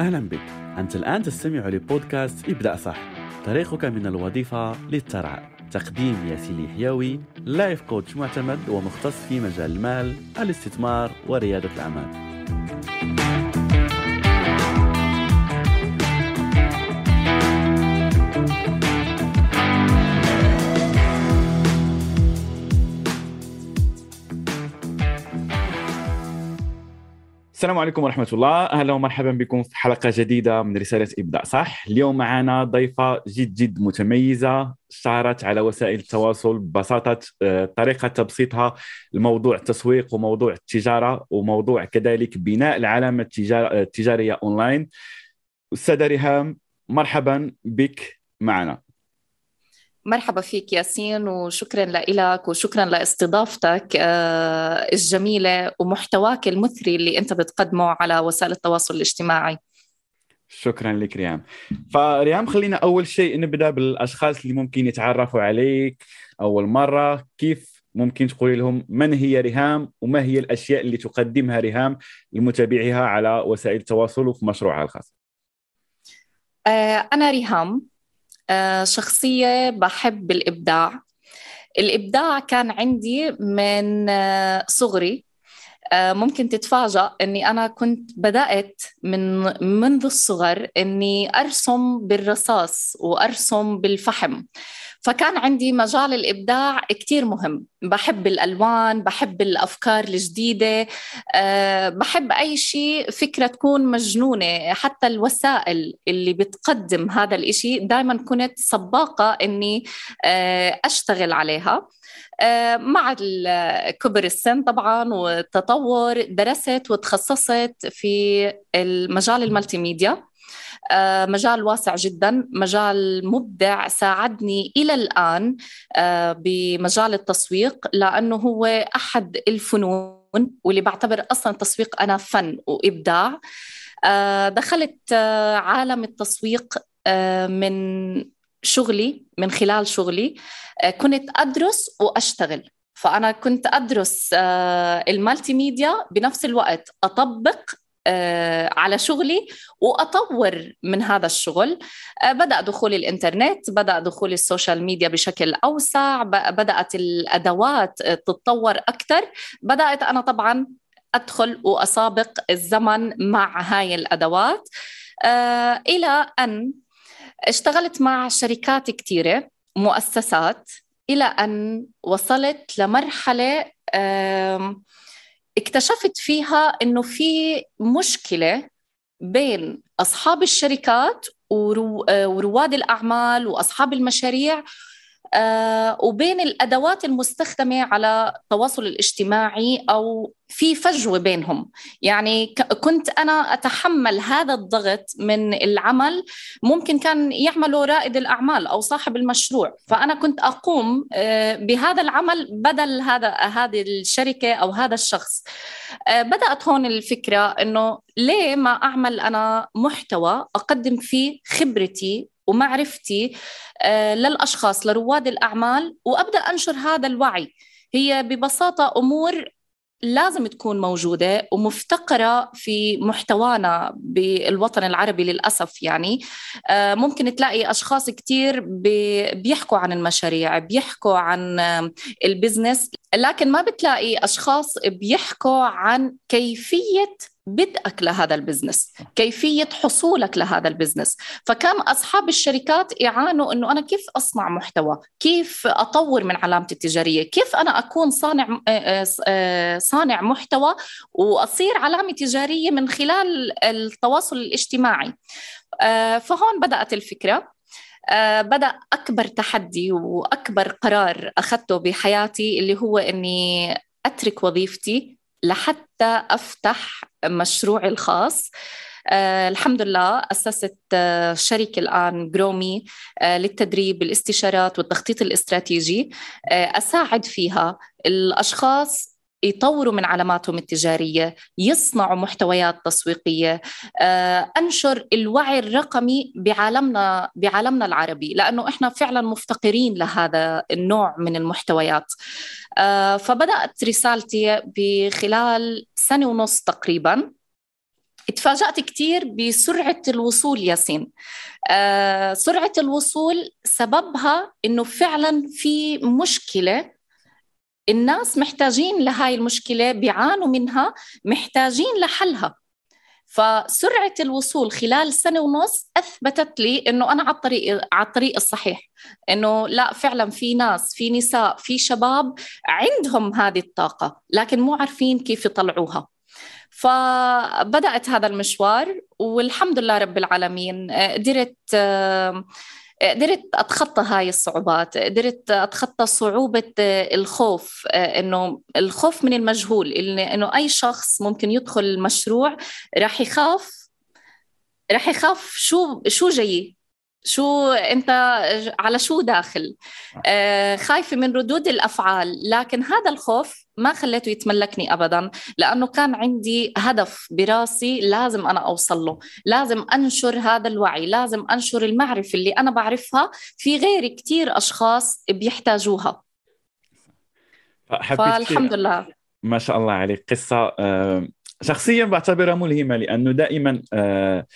أهلا بك. أنت الآن تستمع لبودكاست ابدأ صح. طريقك من الوظيفة للترعى. تقديم ياسين الحيوي لايف كوتش معتمد ومختص في مجال المال الاستثمار وريادة الأعمال. السلام عليكم ورحمة الله. أهلا ومرحبا بكم في حلقة جديدة من رسالة إبداع. صح؟ اليوم معنا ضيفة جد جد متميزة اشتهرت على وسائل التواصل ببساطة آه، طريقة تبسيطها الموضوع التسويق وموضوع التجارة وموضوع كذلك بناء العلامة التجارية أونلاين. أستاذة ريهام مرحبا بك معنا. مرحبا فيك ياسين وشكرا لك وشكرا لاستضافتك آه، الجميلة ومحتواك المثري اللي أنت بتقدمه على وسائل التواصل الاجتماعي. شكرا لك ريام. فريام خلينا أول شيء نبدأ بالأشخاص اللي ممكن يتعرفوا عليك أول مرة. كيف ممكن تقولي لهم من هي ريهام وما هي الأشياء اللي تقدمها ريهام لمتابعيها على وسائل التواصل وفي مشروعها الخاص؟ آه، أنا ريهام. شخصية بحب الإبداع. الإبداع كان عندي من آه، صغري. آه، ممكن تتفاجأ أني أنا كنت بدأت من منذ الصغر أني أرسم بالرصاص وأرسم بالفحم. فكان عندي مجال الإبداع كتير مهم. بحب الألوان بحب الأفكار الجديدة أه بحب أي شيء فكرة تكون مجنونة. حتى الوسائل اللي بتقدم هذا الإشي دائما كنت سباقة أني أه أشتغل عليها. أه مع كبر السن طبعا والتطور درست وتخصصت في المجال المالتي ميديا. آه، مجال واسع جدا مجال مبدع ساعدني إلى الآن آه، بمجال التسويق لأنه هو أحد الفنون واللي بعتبر أصلا التسويق أنا فن وإبداع. آه، دخلت عالم التسويق من شغلي من خلال شغلي كنت أدرس وأشتغل. فأنا كنت أدرس ال multimedia بنفس الوقت أطبق آه، على شغلي وأطور من هذا الشغل. آه، بدأ دخول الإنترنت بدأ دخول ال social media بشكل أوسع بدأت الأدوات تتطور أكثر. بدأت أنا طبعا أدخل وأسابق الزمن مع هاي الأدوات. آه، إلى أن اشتغلت مع شركات كثيرة مؤسسات إلى أن وصلت لمرحلة اكتشفت فيها إنه في مشكلة بين أصحاب الشركات ورواد الأعمال وأصحاب المشاريع آه، وبين الأدوات المستخدمة على التواصل الاجتماعي أو في فجوة بينهم. يعني كنت أنا أتحمل هذا الضغط من العمل ممكن كان يعمله رائد الأعمال أو صاحب المشروع. فأنا كنت أقوم آه، بهذا العمل بدل هذا هذه الشركة أو هذا الشخص. آه، بدأت هون الفكرة إنه ليه ما أعمل أنا محتوى أقدم فيه خبرتي ومعرفتي آه، للأشخاص لرواد الأعمال وأبدأ أنشر هذا الوعي. هي ببساطة أمور لازم تكون موجودة ومفتقرة في محتوانا بالوطن العربي للأسف يعني. آه، ممكن تلاقي أشخاص كتير بيحكوا عن المشاريع بيحكوا عن ال business لكن ما بتلاقي أشخاص بيحكوا عن كيفية بدءك لهذا ال business كيفية حصولك لهذا ال business. فكان أصحاب الشركات يعانوا أنه أنا كيف أصنع محتوى؟ كيف أطور من علامتي التجارية؟ كيف أنا أكون صانع آه، آه، آه، صانع محتوى وأصير علامة تجارية من خلال التواصل الاجتماعي؟ فهون بدأت الفكرة. بدأ أكبر تحدي وأكبر قرار أخذته بحياتي اللي هو أني أترك وظيفتي لحتى أفتح مشروعي الخاص. آه الحمد لله أسست آه شركة الآن جرومي آه للتدريب الاستشارات والتخطيط الاستراتيجي. آه أساعد فيها الأشخاص يطوروا من علاماتهم التجارية يصنعوا محتويات تسويقية. آه، أنشر الوعي الرقمي بعالمنا بعالمنا العربي لأنه إحنا فعلا مفتقرين لهذا النوع من المحتويات. آه، فبدأت رسالتي بخلال سنة ونص تقريباً. تفاجأت كثير بسرعة الوصول ياسين. آه سرعة الوصول سببها إنه فعلا في مشكلة الناس محتاجين لهاي المشكلة بيعانوا منها محتاجين لحلها. فسرعة الوصول خلال سنة ونص أثبتت لي إنه أنا على الطريق على الطريق الصحيح. إنه لا فعلا في ناس في نساء في شباب عندهم هذه الطاقة لكن مو عارفين كيف يطلعوها. فبدأت هذا المشوار والحمد لله رب العالمين قدرت قدرت أتخطى هاي الصعوبات قدرت أتخطى صعوبة الخوف إنه الخوف من المجهول إنه أي شخص ممكن يدخل المشروع راح يخاف راح يخاف شو شو جاي؟ شو أنت على شو داخل؟ آه خايفة من ردود الأفعال لكن هذا الخوف ما خليته يتملكني ابدا لأنه كان عندي هدف براسي لازم أنا أوصل له لازم أنشر هذا الوعي لازم أنشر المعرفة اللي أنا بعرفها في غيري كثير أشخاص بيحتاجوها. فالحمد لله. ما شاء الله عليك. قصة آه، شخصيا بعتبرها ملهمة لأنه دائما آه،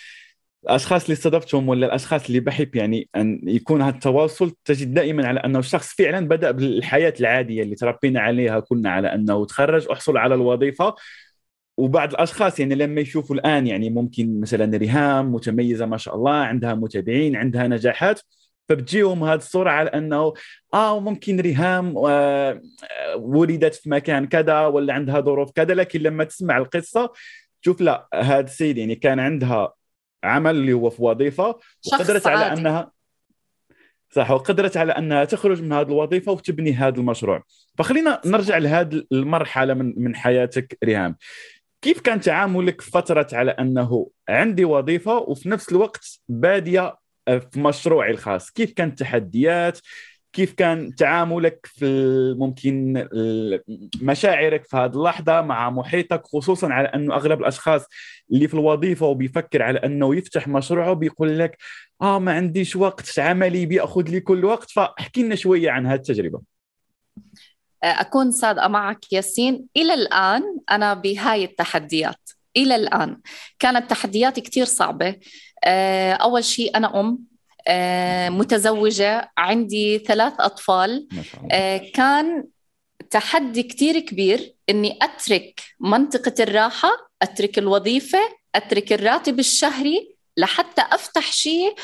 الأشخاص اللي استضفتهم ولا الأشخاص اللي بحب يعني أن يكون هذا التواصل تجد دائما على أنه الشخص فعلا بدأ بالحياة العادية اللي تربينا عليها كلنا على أنه تخرج أحصل على الوظيفة. وبعض الأشخاص يعني لما يشوفوا الآن يعني ممكن مثلا ريهام متميزة ما شاء الله عندها متابعين عندها نجاحات فبتجيهم هذه الصورة على أنه آه ممكن ريهام ولدت في مكان كذا ولا عندها ظروف كذا لكن لما تسمع القصة تشوف لا هذا السيد يعني كان عندها عمل اللي هو في وظيفة وقدرت على عادي. انها صح وقدرت على أنها تخرج من هذه الوظيفة وتبني هذا المشروع. فخلينا نرجع لهذه المرحلة من من حياتك ريهام. كيف كان تعاملك فترة على أنه عندي وظيفة وفي نفس الوقت بادية في مشروعي الخاص؟ كيف كانت التحديات؟ كيف كان تعاملك في ممكن مشاعرك في هذه اللحظة مع محيطك خصوصا على أنه أغلب الأشخاص اللي في الوظيفة وبيفكر على أنه يفتح مشروعه بيقول لك آه ما عنديش وقت عملي بيأخذ لي كل وقت. فاحكي لنا شوية عن هذه التجربة. أكون صادقه معك ياسين. إلى الآن أنا بهاي التحديات. إلى الآن كانت تحديات كثير صعبة. آه، أول شيء أم. آه، متزوجة عندي ثلاث أطفال. آه، كان تحدي كتير كبير إني أترك منطقة الراحة أترك الوظيفة أترك الراتب الشهري لحتى أفتح شيء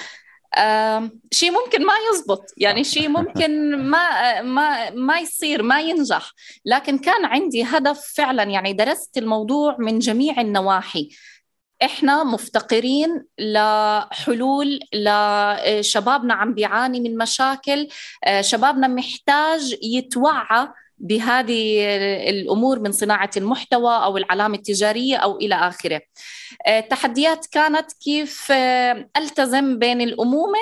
آه شيء ممكن ما يزبط. يعني شيء ممكن ما ما ما يصير ما ينجح. لكن كان عندي هدف فعلا. يعني درست الموضوع من جميع النواحي. إحنا مفتقرين لحلول لشبابنا عم بيعاني من مشاكل آه، شبابنا محتاج يتوعى بهذه الأمور من صناعة المحتوى أو العلامة التجارية أو إلى آخره. التحديات آه، كانت كيف آه، ألتزم بين الأمومة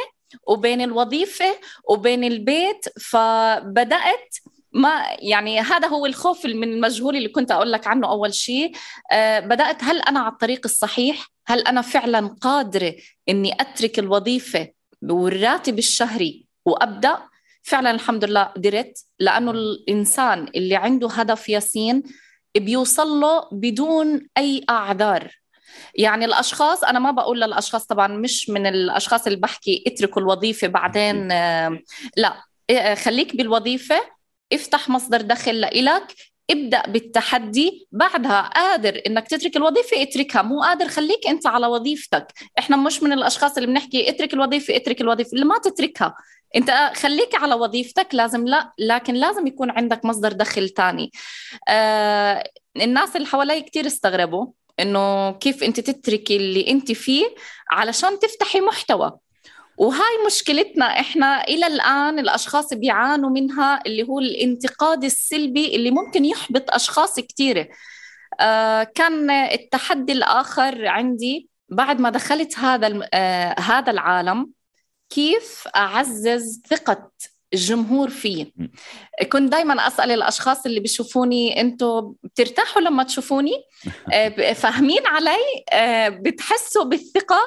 وبين الوظيفة وبين البيت فبدأت ما يعني هذا هو الخوف من المجهول اللي كنت أقول لك عنه أول شيء. أه بدأت هل أنا على الطريق الصحيح؟ هل أنا فعلا قادرة إني أترك الوظيفة والراتب الشهري وأبدأ؟ فعلا الحمد لله قدرت لأنه الإنسان اللي عنده هدف ياسين بيوصل له بدون أي أعذار. يعني الأشخاص أنا ما بقول للأشخاص طبعا مش من الأشخاص اللي بحكي أتركوا الوظيفة بعدين لا. إيه، خليك بالوظيفة افتح مصدر دخل لإلك ابدأ بالتحدي بعدها قادر إنك تترك الوظيفة اتركها. مو قادر خليك أنت على وظيفتك. إحنا مش من الأشخاص اللي بنحكي اترك الوظيفة اترك الوظيفة اللي ما تتركها. أنت خليك على وظيفتك لازم لا لكن لازم يكون عندك مصدر دخل تاني. آه الناس اللي حوالي كتير استغربوا إنه كيف أنت تتركي اللي أنت فيه علشان تفتحي محتوى. وهاي مشكلتنا إحنا إلى الآن الأشخاص بيعانوا منها اللي هو الانتقاد السلبي اللي ممكن يحبط أشخاص كثيره آه كان التحدي الآخر عندي بعد ما دخلت هذا آه هذا العالم كيف أعزز ثقة الجمهور فيه كنت دائما أسأل الأشخاص اللي بيشوفوني أنتم بترتاحوا لما تشوفوني؟ آه، فاهمين علي؟ آه، بتحسوا بالثقة؟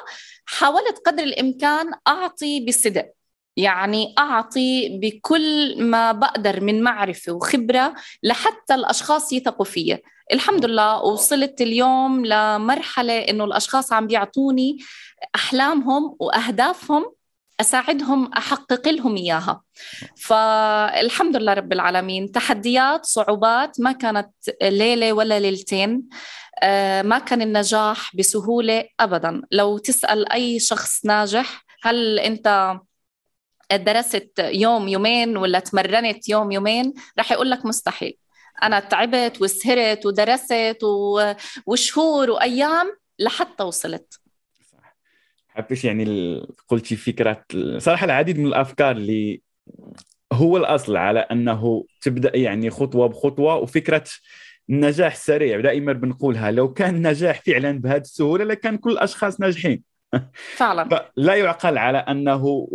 حاولت قدر الإمكان أعطي بصدق. يعني أعطي بكل ما بقدر من معرفة وخبرة لحتى الأشخاص يثقوا فيي الحمد لله وصلت اليوم لمرحلة إنه الأشخاص عم بيعطوني أحلامهم وأهدافهم أساعدهم أحقق لهم إياها. فالحمد لله رب العالمين. تحديات صعوبات ما كانت ليلة ولا ليلتين آه، ما كان النجاح بسهولة ابدا. لو تسأل أي شخص ناجح هل أنت درست يوم يومين ولا تمرنت يوم يومين؟ رح يقول لك مستحيل. أنا تعبت وسهرت ودرست وشهور وأيام لحتى وصلت. حبيت يعني قلتي فكرة صراحة العديد من الأفكار اللي هو الأصل على أنه تبدأ يعني خطوة بخطوة وفكرة النجاح السريع دائما بنقولها. لو كان النجاح فعلا بهذه السهولة لكان كل الأشخاص ناجحين. فعلا. لا يعقل على أنه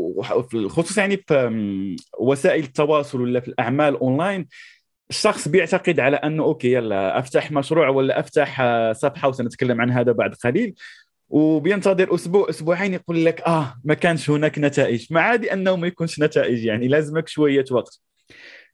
خصوصا يعني في وسائل التواصل ولا في الأعمال أونلاين الشخص بيعتقد على أنه okay يلا أفتح مشروع ولا أفتح صفحة وسنتكلم عن هذا بعد قليل. وبينتظر أسبوع أسبوعين يقول لك آه ما كانش هناك نتائج. ما عادي أنه ما يكونش نتائج يعني لازمك شوية وقت.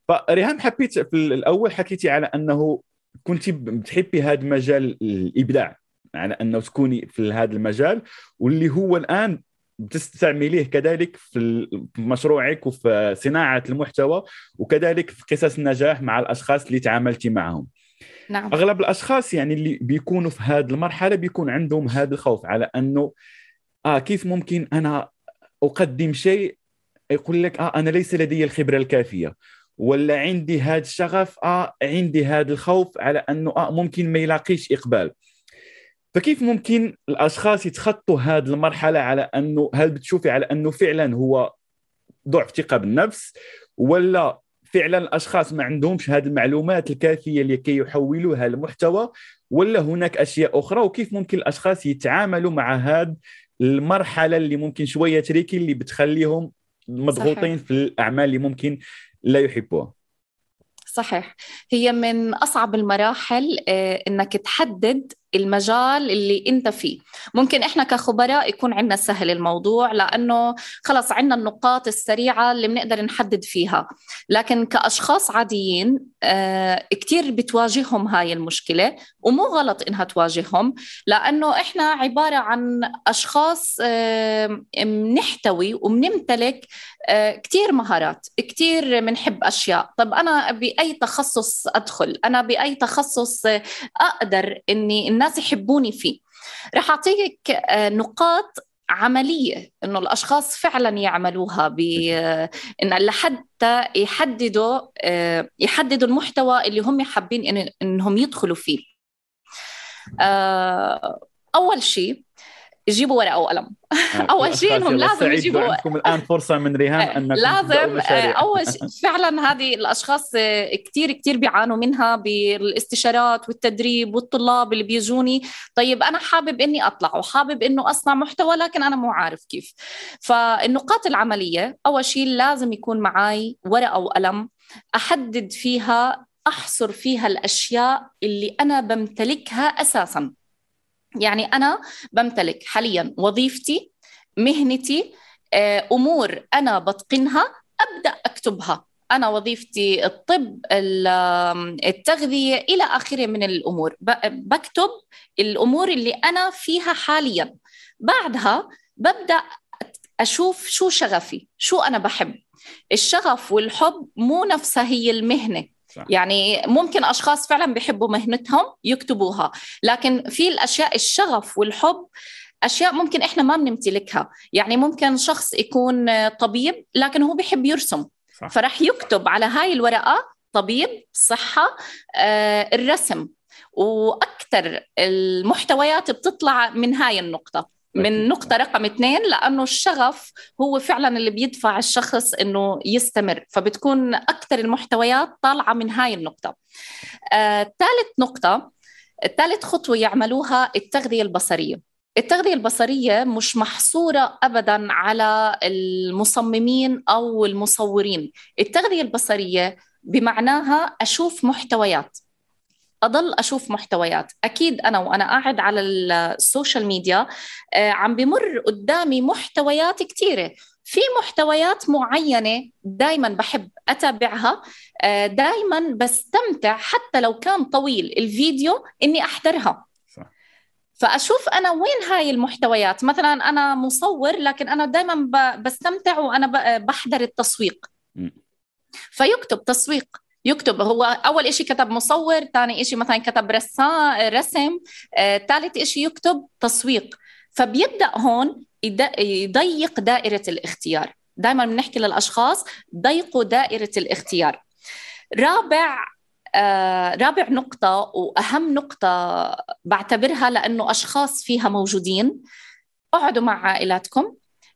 فريهام حبيت في الأول حكيتي على أنه كنت بتحبي هذا مجال الإبداع على أنه تكوني في هذا المجال واللي هو الآن بتستعمليه كذلك في مشروعك وفي صناعة المحتوى وكذلك في قصص النجاح مع الأشخاص اللي تعاملتي معهم. نعم. أغلب الأشخاص يعني اللي بيكونوا في هذه المرحلة بيكون عندهم هذا الخوف على أنه آه كيف ممكن أنا أقدم شيء يقول لك آه أنا ليس لدي الخبرة الكافية ولا عندي هذا الشغف آه عندي هذا الخوف على أنه آه ممكن ما يلاقيش إقبال فكيف ممكن الأشخاص يتخطوا هذه المرحلة على أنه هل بتشوفي على أنه فعلا هو ضعف ثقة بالنفس ولا فعلا الأشخاص ما عندهمش هذه المعلومات الكافية لكي يحولوها لمحتوى ولا هناك أشياء أخرى؟ وكيف ممكن الأشخاص يتعاملوا مع هذه المرحلة اللي ممكن شوية تريكي اللي بتخليهم مضغوطين صحيح. في الأعمال اللي ممكن لا يحبوها؟ صحيح. هي من أصعب المراحل آه، إنك تحدد المجال اللي انت فيه. ممكن إحنا كخبراء يكون عندنا سهل الموضوع لأنه خلص عندنا النقاط السريعة اللي بنقدر نحدد فيها. لكن كأشخاص عاديين آه كثير بتواجههم هاي المشكلة. ومو غلط إنها تواجههم لأنه إحنا عبارة عن أشخاص آه بنحتوي وبنمتلك آه كثير مهارات كثير بنحب أشياء. طب أنا بأي تخصص أدخل؟ أنا بأي تخصص أقدر إني الناس يحبوني فيه؟ رح أعطيك آه، نقاط عملية إنه الأشخاص فعلا يعملوها ب إن لحتى يحددوا آه، يحددوا المحتوى اللي هم حابين إن إنهم يدخلوا فيه. آه، أول شيء يجيبوا ورقة وقلم. آه، أول شيء إنهم لازم يجيبوا عندكم الآن فرصة من ريهام آه، انكم لازم آه، أول شيء فعلا هذه الأشخاص كثير كثير بيعانوا منها بالاستشارات والتدريب والطلاب اللي بيجوني. طيب أنا حابب إني أطلع وحابب إنه أصنع محتوى لكن أنا مو عارف كيف. فالنقاط العملية أول شيء لازم يكون معي ورقة وقلم أحدد فيها أحصر فيها الأشياء اللي أنا بمتلكها أساسا. يعني أنا بمتلك حاليا وظيفتي مهنتي آه، أمور أنا بتقنها أبدأ أكتبها. أنا وظيفتي الطب التغذية إلى آخره من الأمور. بكتب الأمور اللي أنا فيها حاليا. بعدها ببدأ أشوف شو شغفي شو أنا بحب. الشغف والحب مو نفسها هي المهنة. صح. يعني ممكن أشخاص فعلا بيحبوا مهنتهم يكتبوها لكن في الأشياء الشغف والحب أشياء ممكن إحنا ما بنمتلكها يعني ممكن شخص يكون طبيب لكن هو بيحب يرسم صح. فرح يكتب على هاي الورقة طبيب صحة آه الرسم وأكثر المحتويات بتطلع من هاي النقطة من نقطة رقم اثنين لأنه الشغف هو فعلا اللي بيدفع الشخص إنه يستمر فبتكون أكثر المحتويات طالعة من هاي النقطة. آه، ثالث نقطة ثالث خطوة يعملوها التغذية البصرية. التغذية البصرية مش محصورة أبدا على المصممين أو المصورين. التغذية البصرية بمعناها أشوف محتويات. أضل أشوف محتويات. أكيد أنا وأنا قاعد على السوشيال ميديا آه، عم بمر قدامي محتويات كثيره في محتويات معينة دايما بحب أتابعها آه، دايما بستمتع حتى لو كان طويل الفيديو إني أحضرها. صح. فأشوف أنا وين هاي المحتويات. مثلا أنا مصور لكن أنا دايما بستمتع وأنا بحضر التسويق. فيكتب تسويق. يكتب. هو أول شيء كتب مصور ثاني شيء مثلا كتب رسام رسم ثالث آه، شيء يكتب تسويق. فبيبدأ هون يضيق دائرة الاختيار. دائما بنحكي للأشخاص ضيقوا دائرة الاختيار. رابع آه رابع نقطة وأهم نقطة بعتبرها لأنه أشخاص فيها موجودين. اقعدوا مع عائلاتكم.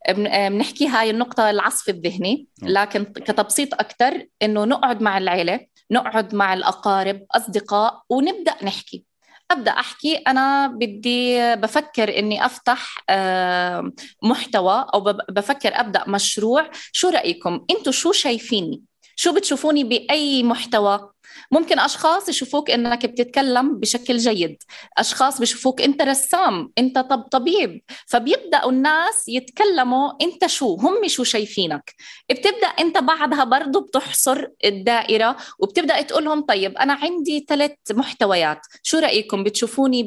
بنحكي هاي النقطة العصف الذهني لكن كتبسيط أكثر إنه نقعد مع العيلة نقعد مع الأقارب أصدقاء ونبدأ نحكي. أبدأ أحكي أنا بدي بفكر إني أفتح آه، محتوى أو بفكر أبدأ مشروع. شو رأيكم؟ أنتم شو شايفيني؟ شو بتشوفوني بأي محتوى؟ ممكن أشخاص يشوفوك إنك بتتكلم بشكل جيد أشخاص بيشوفوك أنت رسام أنت طب طبيب فبيبدأوا الناس يتكلموا أنت شو هم شو شايفينك. بتبدأ أنت بعدها برضه بتحصر الدائرة وبتبدأ تقول لهم طيب أنا عندي ثلاث محتويات شو رأيكم؟ بتشوفوني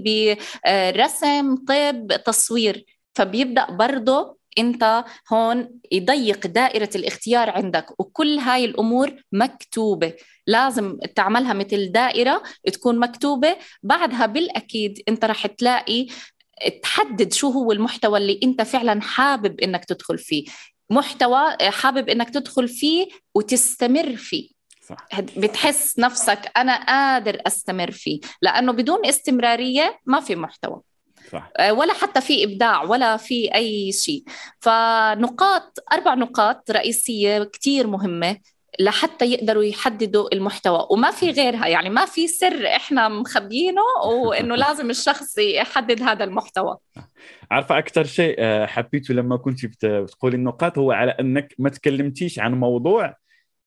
برسم طب تصوير. فبيبدأ برضه انت هون يضيق دائرة الاختيار عندك وكل هاي الأمور مكتوبة. لازم تعملها مثل دائرة تكون مكتوبة. بعدها بالأكيد انت رح تلاقي تحدد شو هو المحتوى اللي انت فعلا حابب إنك تدخل فيه. محتوى حابب إنك تدخل فيه وتستمر فيه. صح. بتحس نفسك أنا قادر أستمر فيه لأنه بدون استمرارية ما في محتوى. صح. آه، ولا حتى في إبداع ولا في أي شيء. فنقاط أربع نقاط رئيسية كثير مهمة لحتى يقدروا يحددوا المحتوى. وما في غيرها يعني ما في سر إحنا مخبيينه وإنه لازم الشخص يحدد هذا المحتوى. عارفة أكثر شيء آه، حبيته لما كنت بتقولي النقاط هو على أنك ما تكلمتيش عن موضوع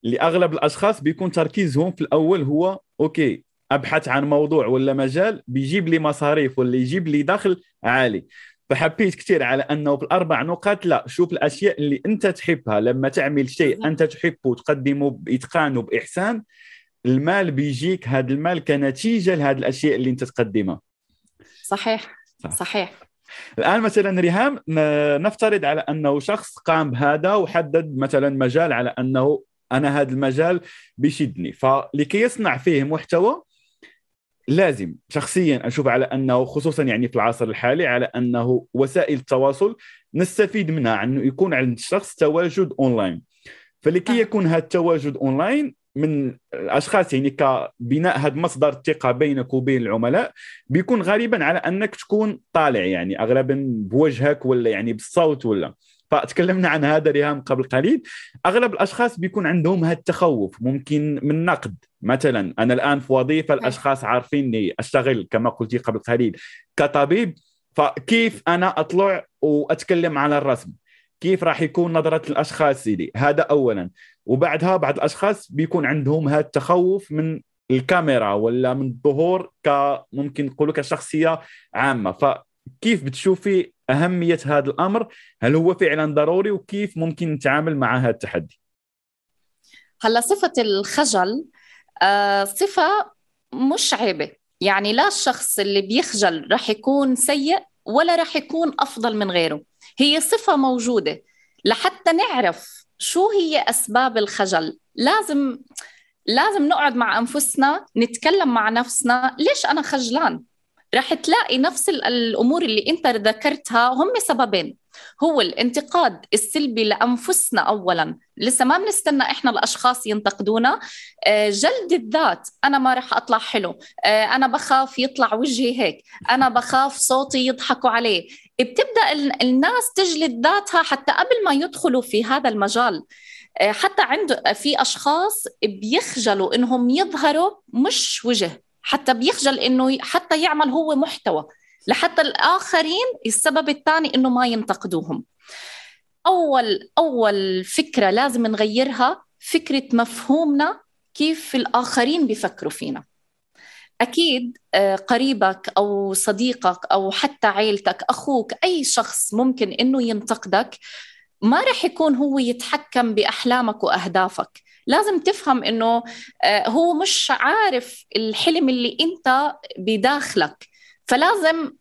لأغلب الأشخاص بيكون تركيزهم في الأول هو أوكي أبحث عن موضوع ولا مجال بيجيب لي مصاريف ولا يجيب لي دخل عالي. فحبيت كثير على أنه في الأربع نقاط لا شوف الأشياء اللي أنت تحبها. لما تعمل شيء أنت تحبه وتقدمه بإتقان وبإحسان المال بيجيك هذا المال كنتيجة لهذه الأشياء اللي أنت تقدمها. صحيح. صح. صحيح. الآن مثلا ريهام نفترض على أنه شخص قام بهذا وحدد مثلا مجال على أنه أنا هذا المجال بيشدني. فلكي يصنع فيه محتوى لازم شخصيا أشوف على أنه خصوصا يعني في العصر الحالي على أنه وسائل التواصل نستفيد منها إنه يكون عند الشخص تواجد أونلاين. فلكي يكون هذا التواجد أونلاين من الأشخاص يعني كبناء هذا مصدر الثقه بينك وبين العملاء بيكون غالبا على أنك تكون طالع يعني اغلبا بوجهك ولا يعني بالصوت ولا. فتكلمنا عن هذا ريهام قبل قليل. أغلب الأشخاص بيكون عندهم هذا التخوف ممكن من نقد. مثلا أنا الآن في وظيفة الأشخاص عارفيني أشتغل كما قلتي قبل قليل كطبيب فكيف أنا أطلع وأتكلم على الرسم؟ كيف راح يكون نظرة الأشخاص لي؟ هذا أولا. وبعدها بعض الأشخاص بيكون عندهم هذا التخوف من الكاميرا ولا من الظهور كممكن نقولوا كشخصية عامة. فكيف بتشوفي أهمية هذا الأمر هل هو فعلا ضروري وكيف ممكن نتعامل مع هذا التحدي؟ هلا صفة الخجل آه صفة مش عيبه يعني لا الشخص اللي بيخجل رح يكون سيء ولا رح يكون أفضل من غيره. هي صفة موجودة. لحتى نعرف شو هي أسباب الخجل لازم لازم نقعد مع أنفسنا نتكلم مع نفسنا ليش أنا خجلان؟ رح تلاقي نفس الأمور اللي أنت ذكرتها هم سببين. هو الانتقاد السلبي لأنفسنا اولا. لسه ما بنستنى إحنا الأشخاص ينتقدونا. آه، جلد الذات أنا ما رح أطلع حلو. آه، أنا بخاف يطلع وجهي هيك. أنا بخاف صوتي يضحكوا عليه. بتبدأ الناس تجلد ذاتها حتى قبل ما يدخلوا في هذا المجال. آه، حتى عنده في أشخاص بيخجلوا إنهم يظهروا مش وجه. حتى بيخجل إنه حتى يعمل هو محتوى. لحتى الآخرين السبب الثاني إنه ما ينتقدوهم. أول أول فكرة لازم نغيرها فكرة مفهومنا كيف الآخرين بيفكروا فينا. أكيد آه، قريبك أو صديقك أو حتى عيلتك أخوك أي شخص ممكن إنه ينتقدك ما رح يكون هو يتحكم بأحلامك وأهدافك. لازم تفهم إنه آه، هو مش عارف الحلم اللي أنت بداخلك. فلازم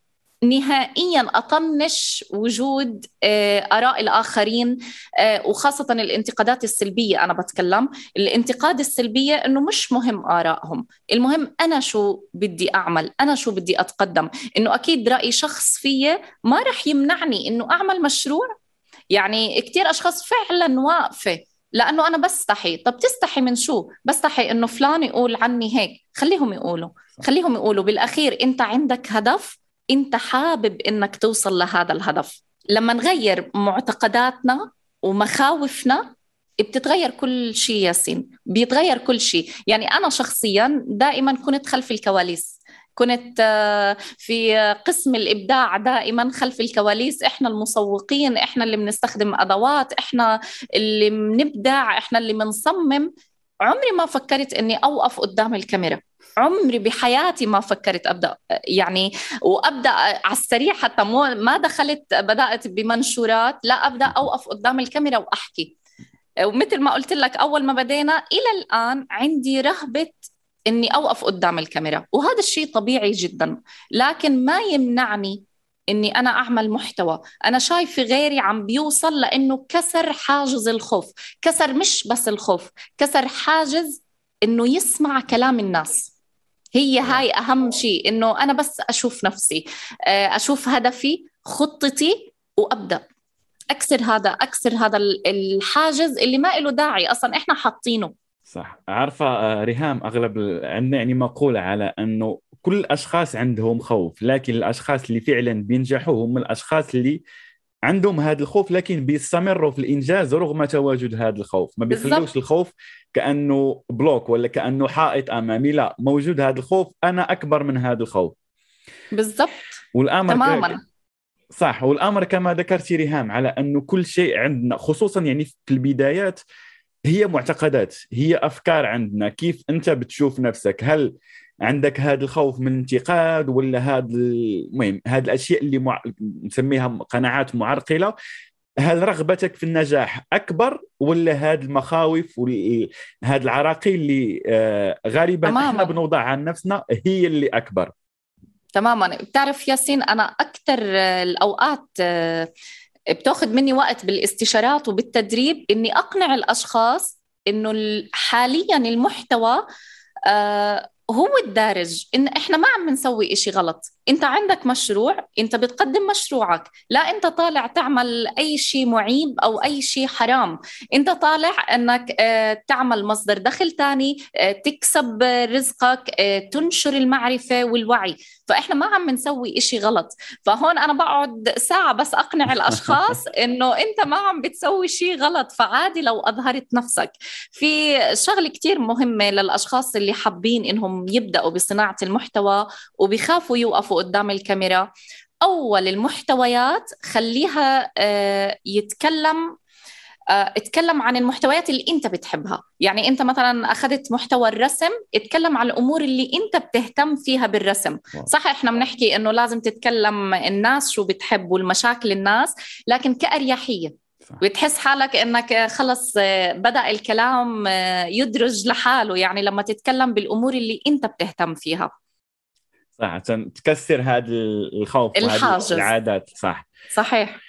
نهائيا أطنش وجود آه، آراء الآخرين آه، وخاصة الانتقادات السلبية. أنا بتكلم الانتقاد السلبية إنه مش مهم آرائهم. المهم أنا شو بدي أعمل أنا شو بدي أتقدم. إنه أكيد رأي شخص فيي ما رح يمنعني إنه أعمل مشروع. يعني كثير أشخاص فعلا واقفة. لأنه أنا بستحي. طب تستحي من شو؟ بستحي إنه فلان يقول عني هيك. خليهم يقولوا. خليهم يقولوا. بالأخير أنت عندك هدف. أنت حابب إنك توصل لهذا الهدف. لما نغير معتقداتنا ومخاوفنا بتتغير كل شيء ياسين. بيتغير كل شيء. يعني أنا شخصيا دائما كنت خلف الكواليس. كنت آه، في قسم الإبداع دائما خلف الكواليس. إحنا المسوقين إحنا اللي بنستخدم أدوات إحنا اللي بنبدع إحنا اللي بنصمم. عمري ما فكرت إني أوقف قدام الكاميرا. عمري بحياتي ما فكرت أبدأ يعني وأبدأ على السريع. حتى مو ما دخلت بدأت بمنشورات. لا أبدأ أوقف قدام الكاميرا وأحكي. ومثل ما قلت لك أول ما بدينا إلى الآن عندي رهبة إني أوقف قدام الكاميرا. وهذا الشيء طبيعي جدا. لكن ما يمنعني إني أنا أعمل محتوى. أنا شايفة غيري عم بيوصل لإنه كسر حاجز الخوف. كسر مش بس الخوف كسر حاجز إنه يسمع كلام الناس. هي هاي أهم شيء إنه أنا بس أشوف نفسي. آه، أشوف هدفي خطتي وأبدأ. أكسر هذا أكسر هذا الحاجز اللي ما له داعي أصلا. إحنا حاطينه. صح. عارفة آه، ريهام أغلب عندنا يعني مقولة على أنه كل الأشخاص عندهم خوف لكن الأشخاص اللي فعلا بينجحوا هم الأشخاص اللي عندهم هذا الخوف لكن بيستمروا في الإنجاز رغم تواجد هذا الخوف. ما بيخلوش الخوف كأنه بلوك ولا كأنه حائط أمامي. لا موجود هذا الخوف أنا أكبر من هذا الخوف. بالضبط. والأمر تماما. صح. والأمر كما ذكرتي ريهام على أنه كل شيء عندنا خصوصا يعني في البدايات هي معتقدات هي أفكار عندنا. كيف أنت بتشوف نفسك؟ هل عندك هذا الخوف من الانتقاد ولا هذا المهم هذه الأشياء اللي مع... نسميها قناعات معرقلة؟ هل رغبتك في النجاح أكبر ولا هذه المخاوف وهذه العراقيل اللي آه، غالبا تماما. إحنا بنوضع عن نفسنا هي اللي أكبر؟ تماما. بتعرف ياسين أنا أكثر الأوقات آه، بتاخذ مني وقت بالاستشارات وبالتدريب إني أقنع الأشخاص إنه حاليا المحتوى آه، هو الدارج إن إحنا ما عم نسوي إشي غلط. إنت عندك مشروع إنت بتقدم مشروعك. لا إنت طالع تعمل أي شيء معيب أو أي شيء حرام. إنت طالع إنك آه، تعمل مصدر دخل تاني آه، تكسب رزقك آه، تنشر المعرفة والوعي. فإحنا ما عم نسوي إشي غلط. فهون أنا بقعد ساعة بس أقنع الأشخاص إنه إنت ما عم بتسوي شيء غلط. فعادي لو أظهرت نفسك. في شغلة كتير مهمة للأشخاص اللي حابين إنهم يبدأوا بصناعة المحتوى وبيخافوا يوقفوا قدام الكاميرا. أول المحتويات خليها آه، يتكلم آه، اتكلم عن المحتويات اللي أنت بتحبها. يعني أنت مثلا أخذت محتوى الرسم اتكلم عن الأمور اللي أنت بتهتم فيها بالرسم. صح إحنا بنحكي إنه لازم تتكلم الناس شو بتحب والمشاكل الناس لكن كأريحية. بتحس حالك إنك خلص آه، بدأ الكلام يدرج لحاله يعني لما تتكلم بالأمور اللي أنت بتهتم فيها. صح عشان تكسر هذا الخوف الحاجز. العادات صح. صحيح.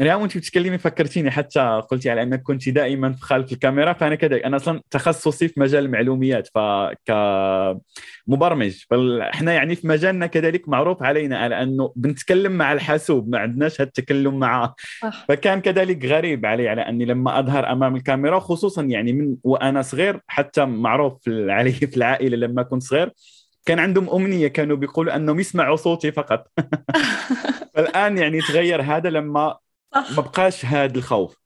ريان وانت بتتكلمي فكرتيني حتى قلتي على أنك كنت دائما في خلف الكاميرا فأنا كذا أنا أصلا تخصصي في مجال المعلوميات فكمبرمج فاحنا يعني في مجالنا كذلك معروف علينا على أنه بنتكلم مع الحاسوب ما عندناش هالتكلم معاه. فكان كذلك غريب علي على أني لما أظهر أمام الكاميرا خصوصا يعني من وأنا صغير حتى معروف علي في العائلة لما كنت صغير كان عندهم أمنية كانوا بيقولوا أنهم يسمعوا صوتي فقط. فالآن يعني تغير هذا لما ما بقاش هذا الخوف.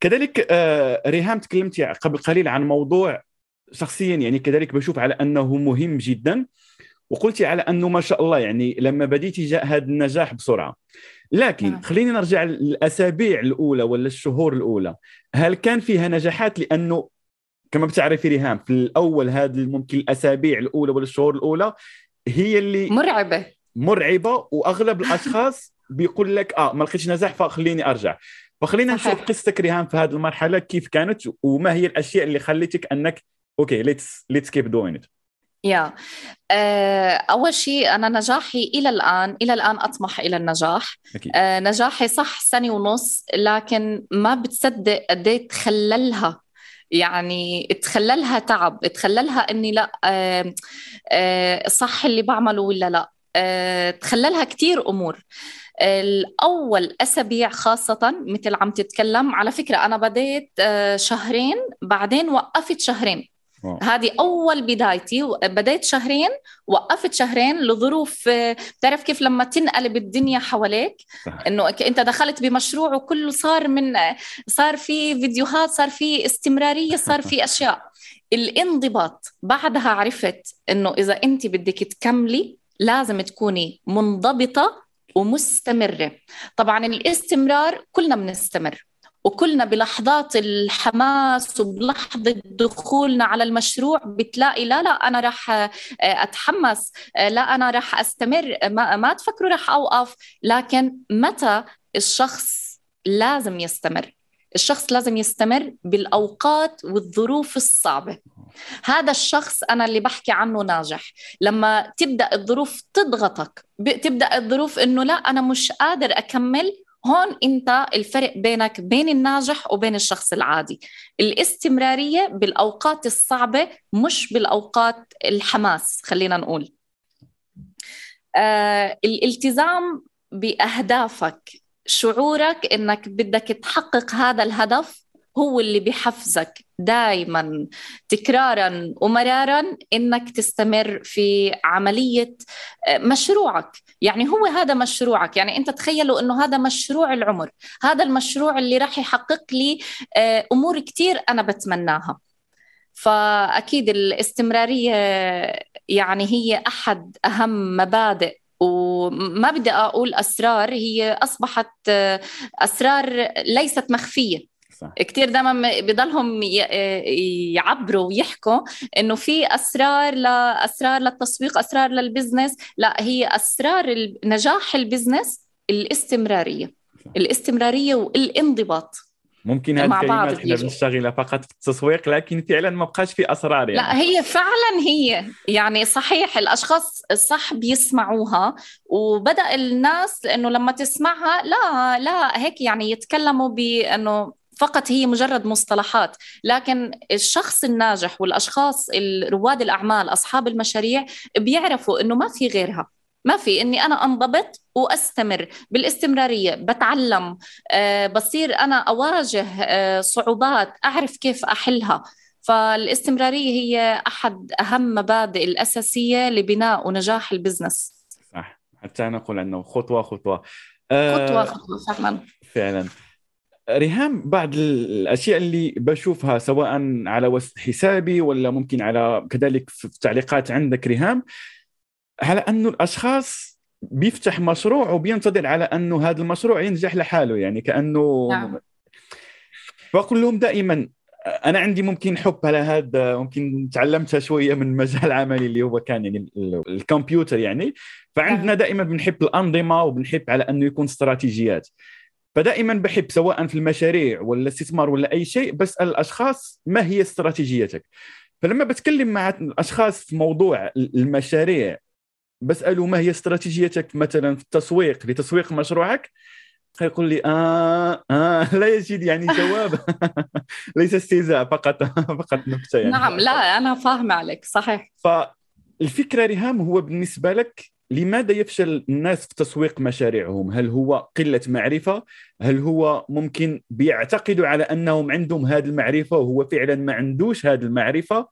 كذلك آه، ريهام تكلمت قبل قليل عن موضوع شخصيا يعني كذلك بشوف على أنه مهم جدا وقلتي على أنه ما شاء الله يعني لما بديتي جاء هذا النجاح بسرعة. لكن نعم. خلينا نرجع للأسابيع الأولى ولا الشهور الأولى. هل كان فيها نجاحات؟ لأنه كما بتعرفي ريهام في الأول هذه ممكن الأسابيع الأولى ولا الشهور الأولى هي اللي مرعبة. مرعبة وأغلب الأشخاص بيقول لك آه ما لقيتش نجاح فخليني أرجع. وخلينا نشوف قصتك ريهام في هذه المرحلة كيف كانت وما هي الأشياء اللي خلتك أنك okay let's let's keep doing it yeah. آه، أول شيء أنا نجاحي إلى الآن إلى الآن أطمح إلى النجاح. أكيد. آه، نجاحي صح سنة ونص لكن ما بتصدق قد إيه تخللها. يعني تخللها تعب تخللها إني لا آه، صح اللي بعمله ولا لا. تخللها كثير أمور. الأول أسابيع خاصة مثل عم تتكلم على فكرة أنا بديت شهرين بعدين وقفت شهرين. هذه أول بدايتي بديت شهرين وقفت شهرين لظروف بتعرف كيف لما تنقلب الدنيا حواليك؟ إنه أنت دخلت بمشروع وكله صار من صار في فيديوهات صار في استمرارية صار في أشياء. الانضباط بعدها عرفت إنه إذا أنت بدك تكملي لازم تكوني منضبطة ومستمرة. طبعا الاستمرار كلنا بنستمر وكلنا بلحظات الحماس وبلحظة دخولنا على المشروع بتلاقي لا لا أنا راح آه، أتحمس آه، لا أنا راح أستمر ما, ما تفكروا راح أوقف. لكن متى الشخص لازم يستمر؟ الشخص لازم يستمر بالأوقات والظروف الصعبة. هذا الشخص أنا اللي بحكي عنه ناجح. لما تبدأ الظروف تضغطك تبدأ الظروف إنه لا أنا مش قادر أكمل هون أنت الفرق بينك بين الناجح وبين الشخص العادي. الاستمرارية بالأوقات الصعبة مش بالأوقات الحماس خلينا نقول. آه الالتزام بأهدافك شعورك إنك بدك تحقق هذا الهدف هو اللي بحفزك دائما تكرارا ومرارا إنك تستمر في عملية آه، مشروعك. يعني هو هذا مشروعك. يعني أنت تخيلوا إنه هذا مشروع العمر. هذا المشروع اللي راح يحقق لي آه، أمور كثير أنا بتمناها. فأكيد الاستمرارية يعني هي أحد أهم مبادئ وما بدي أقول أسرار هي أصبحت آه، أسرار ليست مخفية. صح. كثير دائما بضلهم يعبروا ويحكوا إنه في أسرار لاسرار للتسويق أسرار لل business. لا هي أسرار نجاح ال business الاستمرارية. الاستمرارية والانضباط. ممكن هذه الكلمات إحنا بنشتغلها فقط في التسويق لكن فعلا ما بقاش في أسرار يعني. لا هي فعلا هي. يعني صحيح الأشخاص الصح بيسمعوها وبدأ الناس إنه لما تسمعها لا لا هيك يعني يتكلموا بإنه فقط هي مجرد مصطلحات. لكن الشخص الناجح والأشخاص رواد الأعمال أصحاب المشاريع بيعرفوا إنه ما في غيرها. ما في إني أنا أنضبط وأستمر. بالاستمرارية بتعلم أه بصير أنا أواجه أه صعوبات أعرف كيف أحلها. فالاستمرارية هي أحد أهم مبادئ الأساسية لبناء ونجاح البزنس. صح. حتى نقول أنه خطوة خطوة. أه خطوة خطوه فعلا. فعلا. ريهام بعض الأشياء اللي بشوفها سواء على حسابي ولا ممكن على كذلك في التعليقات عندك ريهام على انه الأشخاص بيفتح مشروع وبينتظر على أنه هذا المشروع ينجح لحاله يعني كأنه نعم. بقول لهم دائما أنا عندي ممكن حب على هذا ممكن تعلمتها شوية من مجال عملي اللي هو كان يعني الكمبيوتر يعني فعندنا نعم. دائما بنحب الأنظمة وبنحب على أنه يكون استراتيجيات فدائما بحب سواء في المشاريع ولا الاستثمار ولا أي شيء بسال الأشخاص ما هي استراتيجيتك فلما بتكلم مع الأشخاص في موضوع المشاريع بساله ما هي استراتيجيتك مثلا في التسويق لتسويق مشروعك يقول لي آه آه لا يجد يعني جواب ليس استهزاء فقط فقط نكتة يعني نعم لا أنا فاهمة عليك صحيح فالفكرة ريهام هو بالنسبة لك لماذا يفشل الناس في تسويق مشاريعهم؟ هل هو قلة معرفة؟ هل هو ممكن بيعتقدوا على أنهم عندهم هذه المعرفة وهو فعلا ما عندوش هذه المعرفة؟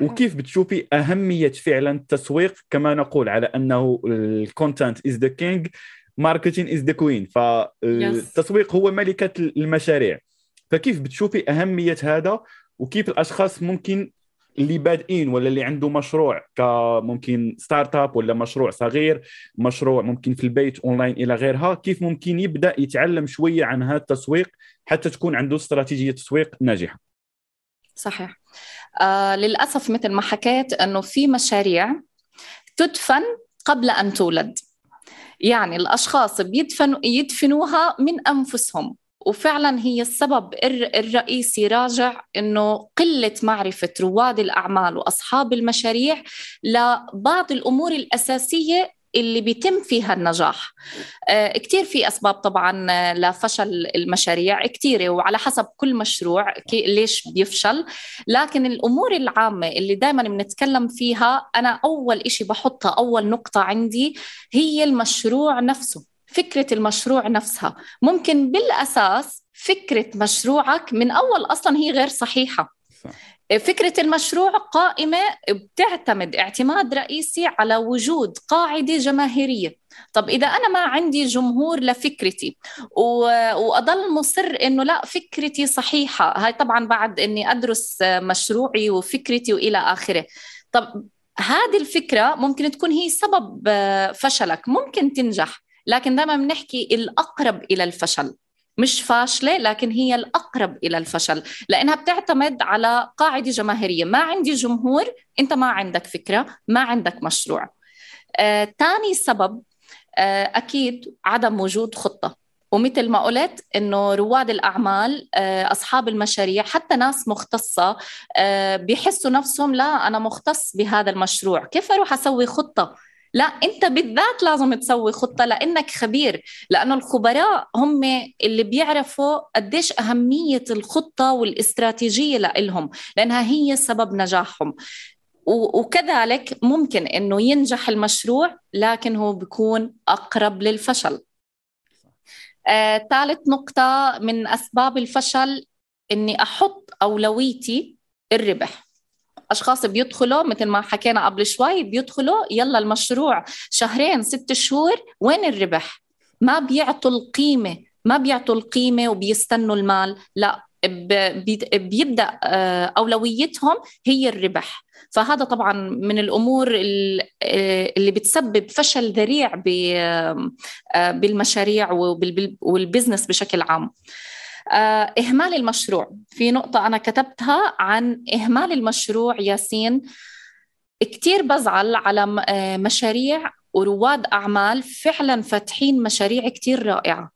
وكيف بتشوفي أهمية فعلا التسويق؟ كما نقول على أنه ال content is the king marketing is the queen فالتسويق هو ملكة المشاريع. فكيف بتشوفي أهمية هذا؟ وكيف الأشخاص ممكن اللي بادئين ولا اللي عنده مشروع كممكن startup ولا مشروع صغير مشروع ممكن في البيت اونلاين إلى غيرها كيف ممكن يبدأ يتعلم شوية عن هذا التسويق حتى تكون عنده استراتيجية تسويق ناجحة؟ صحيح. آه للأسف مثل ما حكيت إنه في مشاريع تدفن قبل أن تولد. يعني الأشخاص بيدفنوا يدفنوها من أنفسهم. وفعلا هي السبب الرئيسي راجع إنه قلة معرفة رواد الأعمال وأصحاب المشاريع لبعض الأمور الأساسية اللي بيتم فيها النجاح. آه، كتير في أسباب طبعا آه، لفشل المشاريع كتيرة وعلى حسب كل مشروع ليش بيفشل. لكن الأمور العامة اللي دائما بنتكلم فيها أنا أول إشي بحطها أول نقطة عندي هي المشروع نفسه فكرة المشروع نفسها. ممكن بالأساس فكرة مشروعك من أول أصلا هي غير صحيحة. فكرة المشروع قائمة بتعتمد اعتماد رئيسي على وجود قاعدة جماهيرية. طب إذا أنا ما عندي جمهور لفكرتي وأضل مصر إنه لا فكرتي صحيحة. هاي طبعا بعد إني أدرس مشروعي وفكرتي وإلى آخره. طب هذه الفكرة ممكن تكون هي سبب فشلك. ممكن تنجح لكن دائما بنحكي الأقرب إلى الفشل. مش فاشلة لكن هي الأقرب إلى الفشل لأنها بتعتمد على قاعدة جماهيرية. ما عندي جمهور أنت ما عندك فكرة ما عندك مشروع. ثاني آه، سبب آه، أكيد عدم وجود خطة. ومثل ما قلت إنه رواد الأعمال آه، أصحاب المشاريع حتى ناس مختصة آه، بيحسوا نفسهم لا أنا مختص بهذا المشروع كيف أروح أسوي خطة؟ لا انت بالذات لازم تسوي خطة لأنك خبير لأنه الخبراء هم اللي بيعرفوا قديش أهمية الخطة والاستراتيجية لهم لأنها هي سبب نجاحهم. وكذلك ممكن إنه ينجح المشروع لكن هو بيكون أقرب للفشل. آه، ثالث نقطة من أسباب الفشل إني أحط أولويتي الربح. أشخاص بيدخلوا مثل ما حكينا قبل شوي بيدخلوا يلا المشروع شهرين ست شهور وين الربح؟ ما بيعطوا القيمة ما بيعطوا القيمة وبيستنوا المال لا بيبدأ آه، أولويتهم هي الربح. فهذا طبعا من الأمور آه، اللي بتسبب فشل ذريع آه، بالمشاريع والبزنس بشكل عام. إهمال المشروع. في نقطة أنا كتبتها عن إهمال المشروع ياسين. كتير بزعل على آه، مشاريع ورواد أعمال فعلا فاتحين مشاريع كتير رائعة.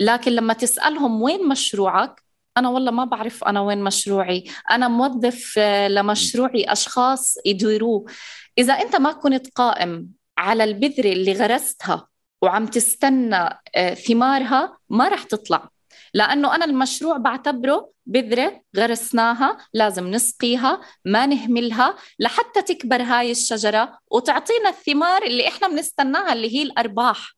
لكن لما تسألهم وين مشروعك أنا والله ما بعرف أنا وين مشروعي. أنا موظف آه، لمشروعي أشخاص يديروه. إذا أنت ما كنت قائم على البذرة اللي غرستها وعم تستنى ثمارها ما رح تطلع. لأنه أنا المشروع بعتبره بذرة غرسناها لازم نسقيها ما نهملها لحتى تكبر هاي الشجرة وتعطينا الثمار اللي إحنا بنستناها اللي هي الأرباح.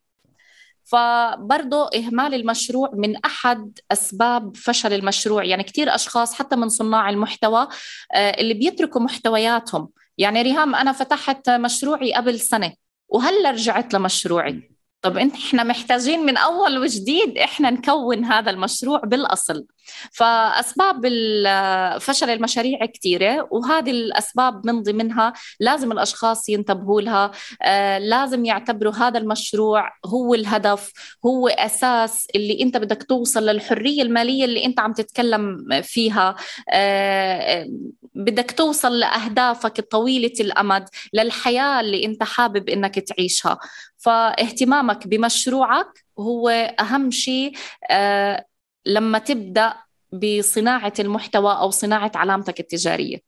فبرضه إهمال المشروع من أحد أسباب فشل المشروع. يعني كثير أشخاص حتى من صناع المحتوى آه، اللي بيتركوا محتوياتهم. يعني ريهام أنا فتحت مشروعي قبل سنة وهلأ رجعت لمشروعي. طب إحنا محتاجين من أول وجديد إحنا نكون هذا المشروع بالأصل. فأسباب فشل المشاريع كثيره وهذه الأسباب من ضمنها لازم الأشخاص ينتبهوا لها. آه لازم يعتبروا هذا المشروع هو الهدف هو أساس اللي أنت بدك توصل للحرية المالية اللي أنت عم تتكلم فيها. آه بدك توصل لأهدافك طويله الأمد للحياة اللي أنت حابب إنك تعيشها. فاهتمامك بمشروعك هو أهم شيء آه لما تبدأ بصناعة المحتوى أو صناعة علامتك التجارية.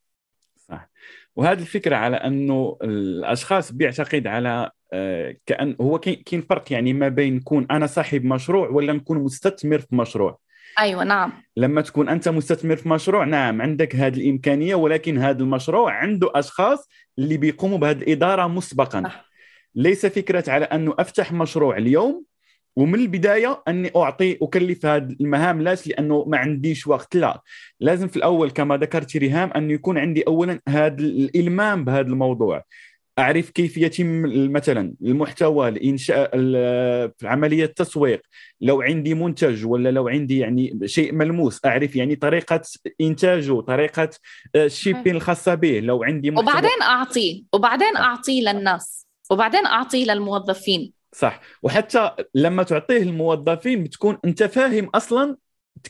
صح. وهذه الفكرة على أنه الأشخاص بيعتقد على آه، كأن هو كاين فرق يعني ما بين نكون أنا صاحب مشروع ولا نكون مستثمر في مشروع. أيوه نعم. لما تكون أنت مستثمر في مشروع نعم عندك هذه الإمكانية ولكن هذا المشروع عنده أشخاص اللي بيقوموا بهذه الإدارة مسبقا. أه. ليس فكرة على أنه أفتح مشروع اليوم ومن البداية أني أعطي أكلف هذه المهام لاش؟ لأنه ما عنديش وقت لا. لازم في الأول كما ذكرت ريهام انه يكون عندي اولا هذا الإلمام بهذا الموضوع. أعرف كيف يتم مثلا المحتوى الإنشاء عملية التسويق. لو عندي منتج ولا لو عندي يعني شيء ملموس أعرف يعني طريقة إنتاجه طريقة الشيبين الخاصة به. لو عندي محتوى وبعدين اعطيه وبعدين اعطيه للناس. وبعدين أعطيه للموظفين. صح. وحتى لما تعطيه الموظفين بتكون أنت فاهم أصلا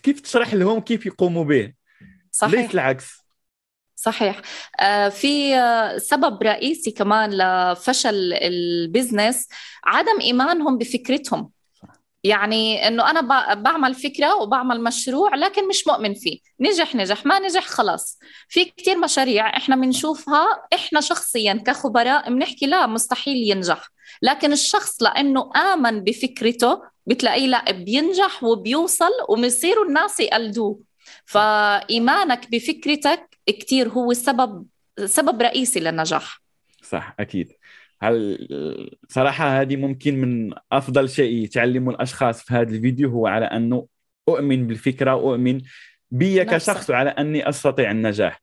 كيف تشرح لهم كيف يقوموا به. صحيح. ليس العكس. صحيح. آه في آه سبب رئيسي كمان لفشل البزنس عدم إيمانهم بفكرتهم. يعني إنه أنا بعمل فكرة وبعمل مشروع لكن مش مؤمن فيه. نجح نجح. ما نجح خلاص. في كثير مشاريع إحنا بنشوفها إحنا شخصيا كخبراء بنحكي لا مستحيل ينجح. لكن الشخص لأنه آمن بفكرته بتلاقيه لا بينجح وبيوصل وبصيروا الناس يقلدوه. فإيمانك بفكرتك كثير هو سبب سبب رئيسي للنجاح. صح أكيد. هل صراحة هذه ممكن من أفضل شيء تعلمه الأشخاص في هذا الفيديو هو على أنه أؤمن بالفكرة وأؤمن بي كشخص وعلى أني أستطيع النجاح.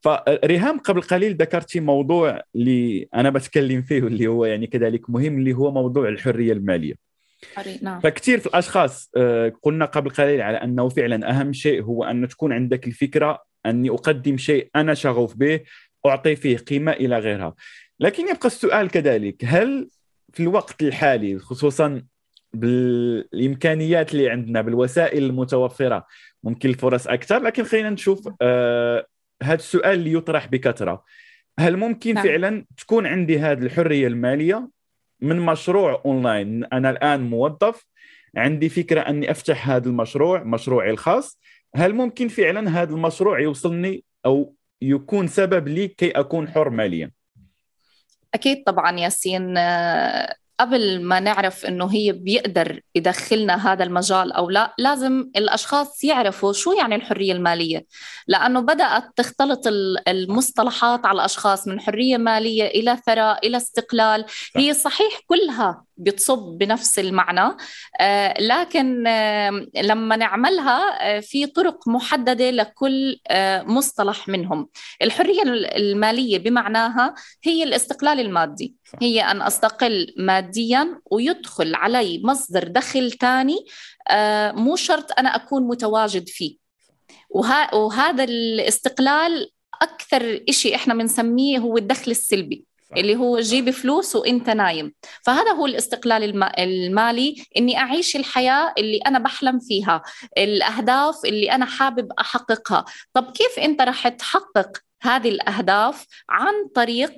فريهام قبل قليل ذكرتي موضوع اللي أنا بتكلم فيه اللي هو يعني كذلك مهم اللي هو موضوع الحرية المالية. نعم. فكثير في الأشخاص آه، قلنا قبل قليل على أنه فعلا أهم شيء هو أن تكون عندك الفكرة أني أقدم شيء أنا شغوف به أعطي فيه قيمة إلى غيرها. لكن يبقى السؤال كذلك هل في الوقت الحالي خصوصا بالإمكانيات اللي عندنا بالوسائل المتوفرة ممكن الفرص أكثر لكن خلينا نشوف آه هذا السؤال اللي يطرح بكثرة. هل ممكن نعم. فعلا تكون عندي هذه الحرية المالية من مشروع أونلاين؟ أنا الآن موظف عندي فكرة أني أفتح هذا المشروع مشروعي الخاص. هل ممكن فعلا هذا المشروع يوصلني أو يكون سبب لي كي أكون حر ماليا؟ أكيد طبعا ياسين آه، قبل ما نعرف إنه هي بيقدر يدخلنا هذا المجال أو لا لازم الأشخاص يعرفوا شو يعني الحرية المالية. لأنه بدأت تختلط المصطلحات على الأشخاص من حرية مالية إلى ثراء إلى استقلال. هي صحيح كلها بتصب بنفس المعنى. آه، لكن لما نعملها آه، في طرق محددة لكل آه، مصطلح منهم. الحرية المالية بمعناها هي الاستقلال المادي. هي أن أستقل ماديا ويدخل علي مصدر دخل ثاني مو شرط أنا أكون متواجد فيه. وهذا الاستقلال أكثر شيء إحنا بنسميه هو الدخل السلبي. اللي هو جيب فلوس وانت نايم. فهذا هو الاستقلال المالي اني أعيش الحياة اللي أنا بحلم فيها الأهداف اللي أنا حابب أحققها. طب كيف أنت رح تحقق هذه الأهداف عن طريق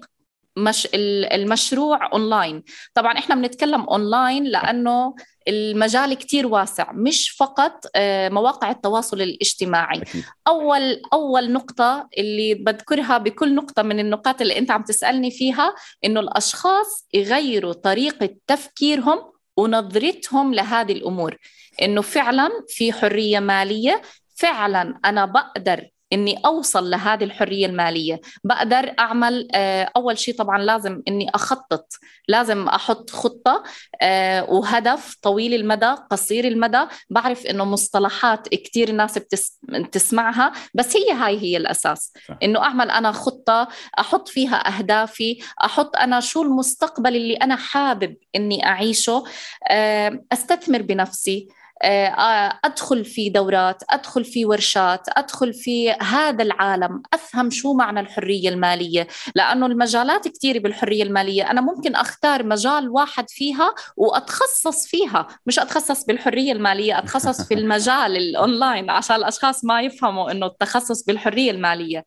مش المشروع اونلاين طبعا إحنا بنتكلم اونلاين لأنه المجال كتير واسع مش فقط آه، مواقع التواصل الاجتماعي. أكيد. اول أول نقطة اللي بذكرها بكل نقطة من النقاط اللي أنت عم تسألني فيها إنه الأشخاص يغيروا طريقة تفكيرهم ونظرتهم لهذه الأمور. إنه فعلا في حرية مالية فعلا أنا بقدر إني أوصل لهذه الحرية المالية. بقدر أعمل آه، أول شيء طبعا لازم إني أخطط لازم أحط خطة آه، وهدف طويل المدى قصير المدى. بعرف إنه مصطلحات كثير الناس بتسمعها بس هي هاي هي الأساس. إنه أعمل أنا خطة أحط فيها أهدافي أحط أنا شو المستقبل اللي أنا حابب إني أعيشه آه، أستثمر بنفسي. أدخل في دورات أدخل في ورشات أدخل في هذا العالم أفهم شو معنى الحرية المالية. لأنه المجالات كثيره بالحرية المالية. أنا ممكن أختار مجال واحد فيها وأتخصص فيها. مش أتخصص بالحرية المالية أتخصص في المجال الأونلاين عشان الأشخاص ما يفهموا إنه التخصص بالحرية المالية.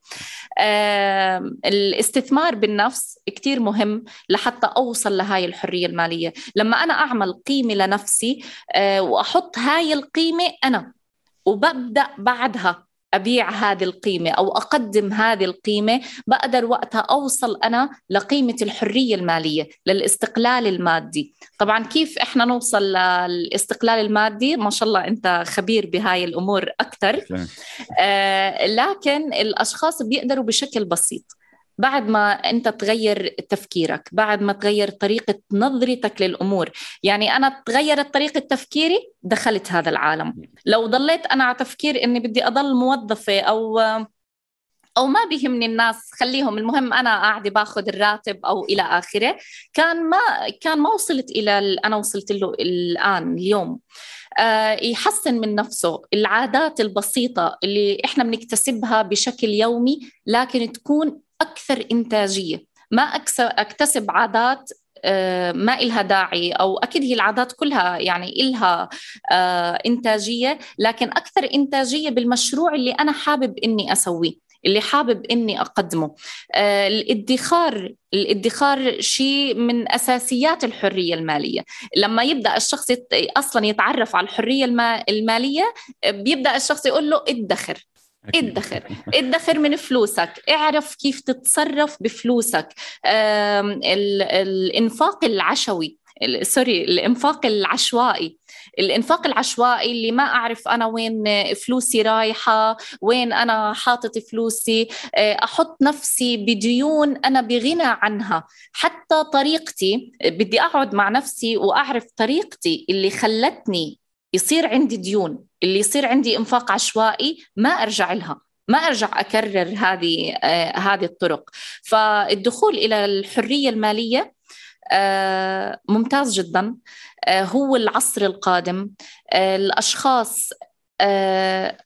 الاستثمار بالنفس كثير مهم لحتى أوصل لهاي الحرية المالية. لما أنا أعمل قيمة لنفسي آه، وأحط هاي القيمة أنا وببدأ بعدها أبيع هذه القيمة أو أقدم هذه القيمة. بقدر وقتها أوصل أنا لقيمة الحرية المالية للاستقلال المادي. طبعا كيف إحنا نوصل للاستقلال المادي؟ ما شاء الله أنت خبير بهاي الأمور أكثر. آه لكن الأشخاص بيقدروا بشكل بسيط. بعد ما انت تغير تفكيرك بعد ما تغير طريقة نظرتك للأمور. يعني أنا تغيرت طريقة تفكيري دخلت هذا العالم. لو ضليت أنا على تفكير إني بدي أضل موظفة أو أو ما بيهمني الناس خليهم. المهم أنا قاعدة باخذ الراتب أو إلى آخره. كان ما كان ما وصلت إلى أنا وصلت له الآن اليوم. آه، يحسن من نفسه. العادات البسيطة اللي إحنا بنكتسبها بشكل يومي لكن تكون أكثر إنتاجية. ما أكتسب عادات آه، ما إلها داعي أو أكيد هي العادات كلها يعني إلها آه، إنتاجية لكن أكثر إنتاجية بالمشروع اللي أنا حابب إني أسويه اللي حابب إني أقدمه. آه، الإدخار الإدخار شيء من أساسيات الحرية المالية. لما يبدأ الشخص أصلا يتعرف على الحرية المالية بيبدأ الشخص يقول له ادخر. ادخر ادخر من فلوسك. اعرف كيف تتصرف بفلوسك. الإنفاق العشوي سوري الإنفاق العشوائي. الإنفاق العشوائي اللي ما أعرف أنا وين فلوسي رايحة وين أنا حاطط فلوسي. آه، أحط نفسي بديون أنا بغنى عنها. حتى طريقتي بدي أقعد مع نفسي وأعرف طريقتي اللي خلتني يصير عندي ديون. اللي يصير عندي انفاق عشوائي ما أرجع لها ما أرجع أكرر هذه آه هذه الطرق. فالدخول إلى الحرية المالية آه ممتاز جدا. آه هو العصر القادم. آه الأشخاص آه،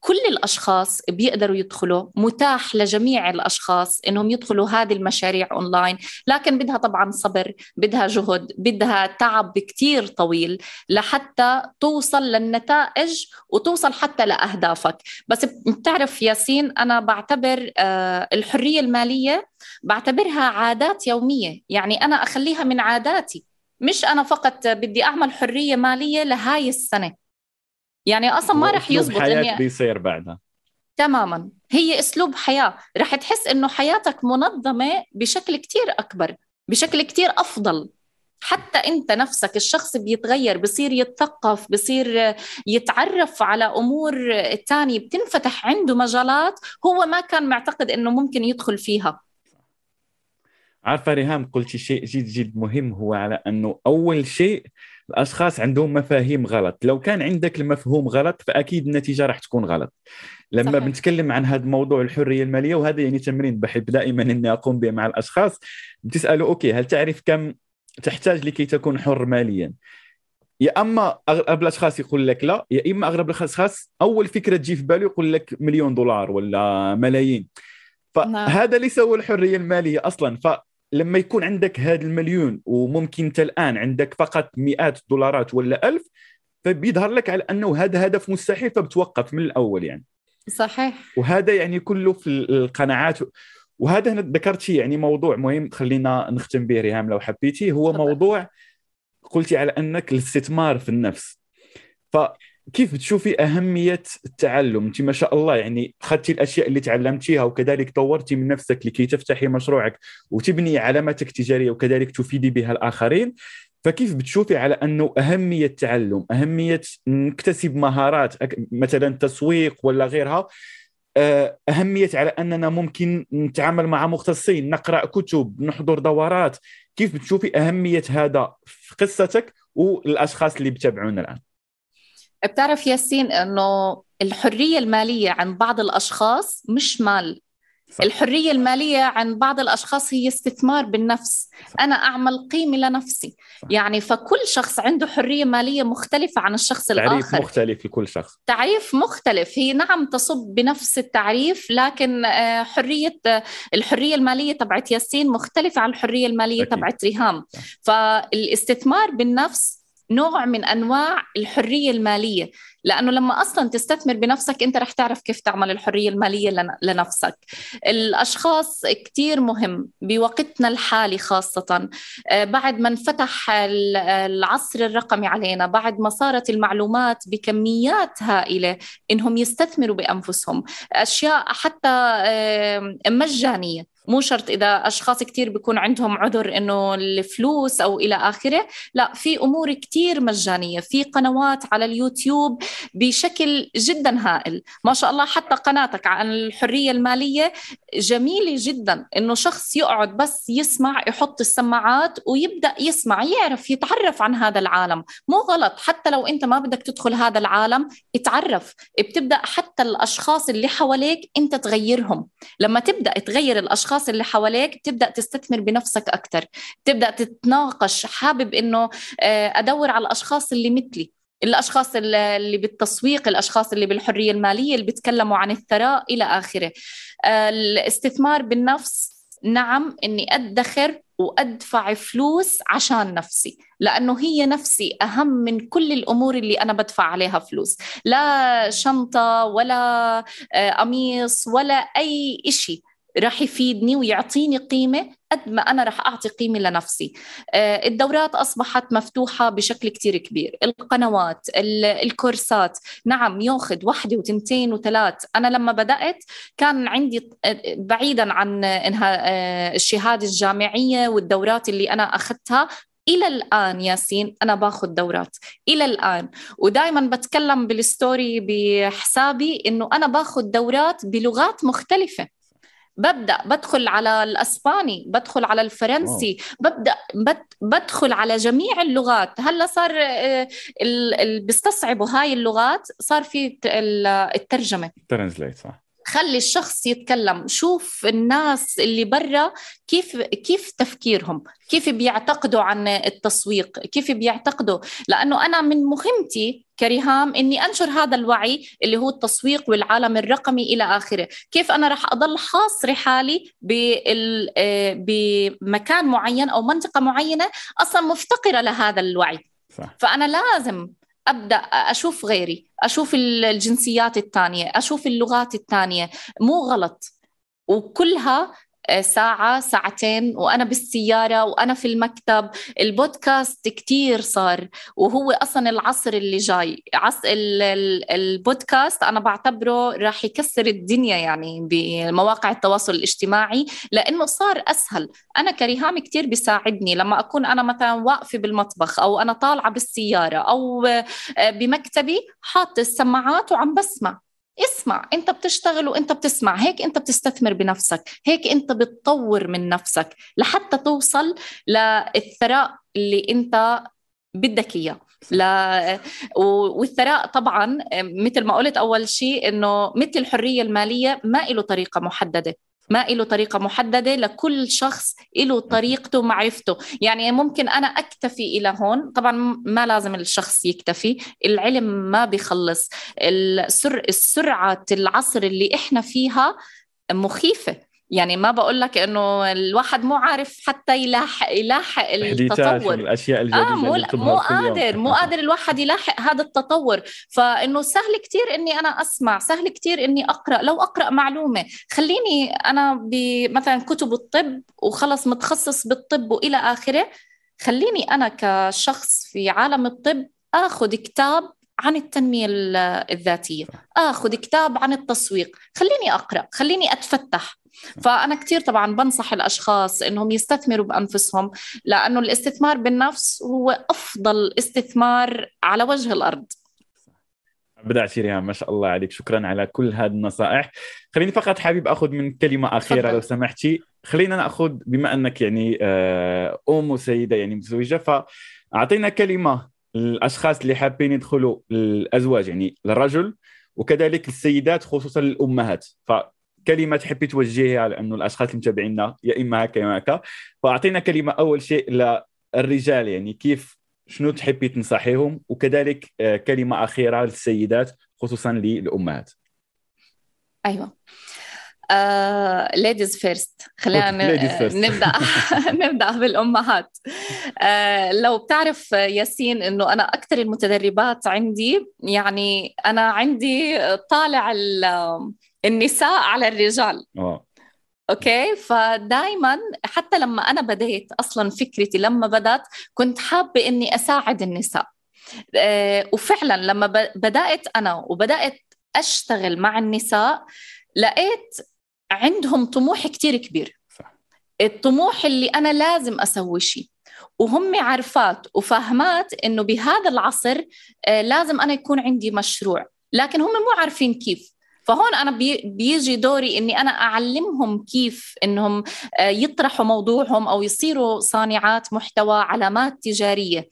كل الأشخاص بيقدروا يدخلوا متاح لجميع الأشخاص إنهم يدخلوا هذه المشاريع اونلاين لكن بدها طبعا صبر بدها جهد بدها تعب كثير طويل لحتى توصل للنتائج وتوصل حتى لأهدافك. بس بتعرف ياسين أنا بعتبر آه، الحرية المالية بعتبرها عادات يومية. يعني أنا أخليها من عاداتي. مش أنا فقط بدي أعمل حرية مالية لهاي السنة. يعني أصلا ما رح يزبط حياة اني بيصير بعدها. تماما. هي أسلوب حياة. رح تحس إنه حياتك منظمة بشكل كتير أكبر بشكل كتير أفضل. حتى أنت نفسك الشخص بيتغير بصير يتثقف بصير يتعرف على أمور تانية بتنفتح عنده مجالات هو ما كان معتقد إنه ممكن يدخل فيها. عارفة ريهام قلتي شيء جد جد مهم هو على إنه أول شيء الأشخاص عندهم مفاهيم غلط. لو كان عندك المفهوم غلط فأكيد النتيجة راح تكون غلط. لما صحيح. بنتكلم عن هذا موضوع الحرية المالية وهذا يعني تمرين بحب دائما إني أقوم به مع الأشخاص بتسألوا أوكي هل تعرف كم تحتاج لكي تكون حر ماليا؟ يا أما أغلب الأشخاص يقول لك لا يا إما أغلب الأشخاص أول فكرة تجي في باله يقول لك مليون دولار ولا ملايين. نعم. فهذا ليس هو الحرية المالية أصلا. ف لما يكون عندك هذا المليون وممكن انت الآن عندك فقط مئات دولارات ولا ألف فبيظهر لك على أنه هذا هدف مستحيل فبتوقف من الأول يعني. صحيح. وهذا يعني كله في القناعات. وهذا هنا ذكرت شيء يعني موضوع مهم خلينا نختم به ريهام لو حبيتي. هو موضوع قلتي على أنك الاستثمار في النفس. ف كيف بتشوفي أهمية التعلم؟ أنت ما شاء الله يعني أخذتي الأشياء اللي تعلمتيها وكذلك طورتي من نفسك لكي تفتحي مشروعك وتبني علامتك التجارية وكذلك تفيدي بها الآخرين. فكيف بتشوفي على أنه أهمية التعلم أهمية نكتسب مهارات مثلا تسويق ولا غيرها آه، أهمية على أننا ممكن نتعامل مع مختصين نقرأ كتب نحضر دورات. كيف بتشوفي أهمية هذا في قصتك والأشخاص اللي بتابعونا الآن؟ بتعرف ياسين إنه الحرية المالية عند بعض الأشخاص مش مال. صح. الحرية المالية عند بعض الأشخاص هي استثمار بالنفس. صح. أنا أعمل قيمة لنفسي. صح. يعني فكل شخص عنده حرية مالية مختلفة عن الشخص تعريف الآخر. تعريف مختلف لكل شخص. تعريف مختلف. هي نعم تصب بنفس التعريف لكن آه، حرية الحرية المالية تبعت ياسين مختلفة عن الحرية المالية تبعت ريهام. فالاستثمار بالنفس نوع من أنواع الحرية المالية لأنه لما أصلا تستثمر بنفسك أنت رح تعرف كيف تعمل الحرية المالية لنفسك. الأشخاص كثير مهم بوقتنا الحالي خاصة. آه، بعد ما انفتح العصر الرقمي علينا بعد ما صارت المعلومات بكميات هائلة إنهم يستثمروا بأنفسهم. أشياء حتى مجانية. مو شرط إذا أشخاص كثير بيكون عندهم عذر إنه الفلوس أو إلى آخره. لا في أمور كثير مجانية. في قنوات على اليوتيوب بشكل جدا هائل. ما شاء الله حتى قناتك عن الحرية المالية جميلة جدا. إنه شخص يقعد بس يسمع يحط السماعات ويبدأ يسمع يعرف يتعرف عن هذا العالم. مو غلط. حتى لو أنت ما بدك تدخل هذا العالم اتعرف. بتبدأ حتى الأشخاص اللي حواليك أنت تغيرهم. لما تبدأ تغير الأشخاص الأشخاص اللي حواليك تبدا تستثمر بنفسك أكثر تبدا تتناقش حابب إنه آه، أدور على الأشخاص اللي مثلي الأشخاص اللي بالتسويق الأشخاص اللي بالحرية المالية اللي بيتكلموا عن الثراء إلى آخره. آه، الاستثمار بالنفس نعم إني أدخر وأدفع فلوس عشان نفسي لأنه هي نفسي أهم من كل الأمور اللي أنا بدفع عليها فلوس. لا شنطة ولا آه، قميص ولا أي شيء راح يفيدني ويعطيني قيمة قد ما أنا راح أعطي قيمة لنفسي. آه، الدورات أصبحت مفتوحة بشكل كتير كبير. القنوات الكورسات. نعم ياخذ واحدة وتنتين وثلاث. أنا لما بدأت كان عندي آه، بعيدا عن إنها آه، الشهادة الجامعية والدورات اللي أنا أخذتها إلى الآن ياسين أنا باخذ دورات. إلى الآن. ودائما بتكلم بالستوري بحسابي إنه أنا باخذ دورات بلغات مختلفة. ببدأ بدخل على الأسباني بدخل على الفرنسي ببدأ بدخل على جميع اللغات. هلأ صار آه، اللي بيستصعبوا هاي اللغات صار في الترجمة. ترانزليت صح. خلي الشخص يتكلم شوف الناس اللي برا كيف كيف تفكيرهم كيف بيعتقدوا عن التسويق كيف بيعتقدوا. لأنه أنا من مهمتي كريهام إني أنشر هذا الوعي اللي هو التسويق والعالم الرقمي إلى آخره. كيف أنا راح أضل حاصرة حالي آه، بمكان معين أو منطقة معينة أصلا مفتقرة لهذا الوعي. صح. فأنا لازم أبدأ أشوف غيري أشوف الجنسيات الثانية أشوف اللغات الثانية. مو غلط. وكلها ساعة ساعتين وأنا بالسيارة وأنا في المكتب. البودكاست كتير صار وهو أصلا العصر اللي جاي. عصر البودكاست أنا بعتبره راح يكسر الدنيا يعني بمواقع التواصل الاجتماعي لأنه صار أسهل. أنا كريهام كتير بيساعدني. لما أكون أنا مثلا واقفة بالمطبخ أو أنا طالعة بالسيارة أو بمكتبي حاطة السماعات وعم بسمع. اسمع انت بتشتغل وانت بتسمع هيك انت بتستثمر بنفسك هيك انت بتطور من نفسك لحتى توصل للثراء اللي انت بدك إياه. لا والثراء طبعا مثل ما قلت أول شيء إنه مثل الحرية المالية ما له طريقة محددة. ما له طريقة محددة لكل شخص له طريقته معرفته يعني ممكن أنا أكتفي إلى هون. طبعا ما لازم الشخص يكتفي. العلم ما بيخلص. السر السرعة العصر اللي إحنا فيها مخيفة. يعني ما بقول لك إنه الواحد مو عارف حتى يلاحق يلاحق التطور. الاشياء الجديدة آه مو, مو قادر مو قادر الواحد يلاحق هذا التطور. فإنه سهل كثير إني أنا أسمع سهل كثير إني أقرأ. لو أقرأ معلومة خليني أنا مثلا كتب الطب وخلص متخصص بالطب وإلى آخره خليني أنا كشخص في عالم الطب آخذ كتاب عن التنمية الذاتية آخذ كتاب عن التسويق. خليني أقرأ خليني أتفتح. فأنا كثير طبعا بنصح الأشخاص أنهم يستثمروا بأنفسهم لأنه الاستثمار بالنفس هو أفضل استثمار على وجه الأرض. بدأت ريهام ما شاء الله عليك. شكرا على كل هذه النصائح. خليني فقط حابب أخذ من كلمة أخيرة فضل. لو سمحتي. خلينا نأخذ بما أنك يعني آه، أم وسيدة يعني متزوجة فأعطينا كلمة الاشخاص اللي حابين يدخلوا الازواج يعني للرجل وكذلك السيدات خصوصا الامهات فكلمه تحبي توجهيها لأنه الأشخاص المتابعينا يا إما هكا يا هكا. فأعطينا كلمة أول شيء للرجال يعني كيف شنو تحبي تنصحيهم وكذلك آه، كلمة أخيرة للسيدات خصوصا للأمهات. أيوه. ladies uh, first خلينا نبدأ. نبدأ بالأمهات. uh, لو بتعرف ياسين إنه أنا أكثر المتدربات عندي يعني أنا عندي طالع النساء على الرجال. أوه. أوكي؟ فدائما حتى لما أنا بديت أصلا فكرتي لما بدأت كنت حابة إني أساعد النساء. أه وفعلا لما بدأت أنا وبدأت أشتغل مع النساء لقيت عندهم طموح كتير كبير. صح. الطموح اللي أنا لازم أسوي شيء. وهم عارفات وفاهمات إنه بهذا العصر آه، لازم أنا يكون عندي مشروع. لكن هم مو عارفين كيف. فهون أنا بيجي دوري إني أنا أعلمهم كيف إنهم آه، يطرحوا موضوعهم أو يصيروا صانعات محتوى علامات تجارية.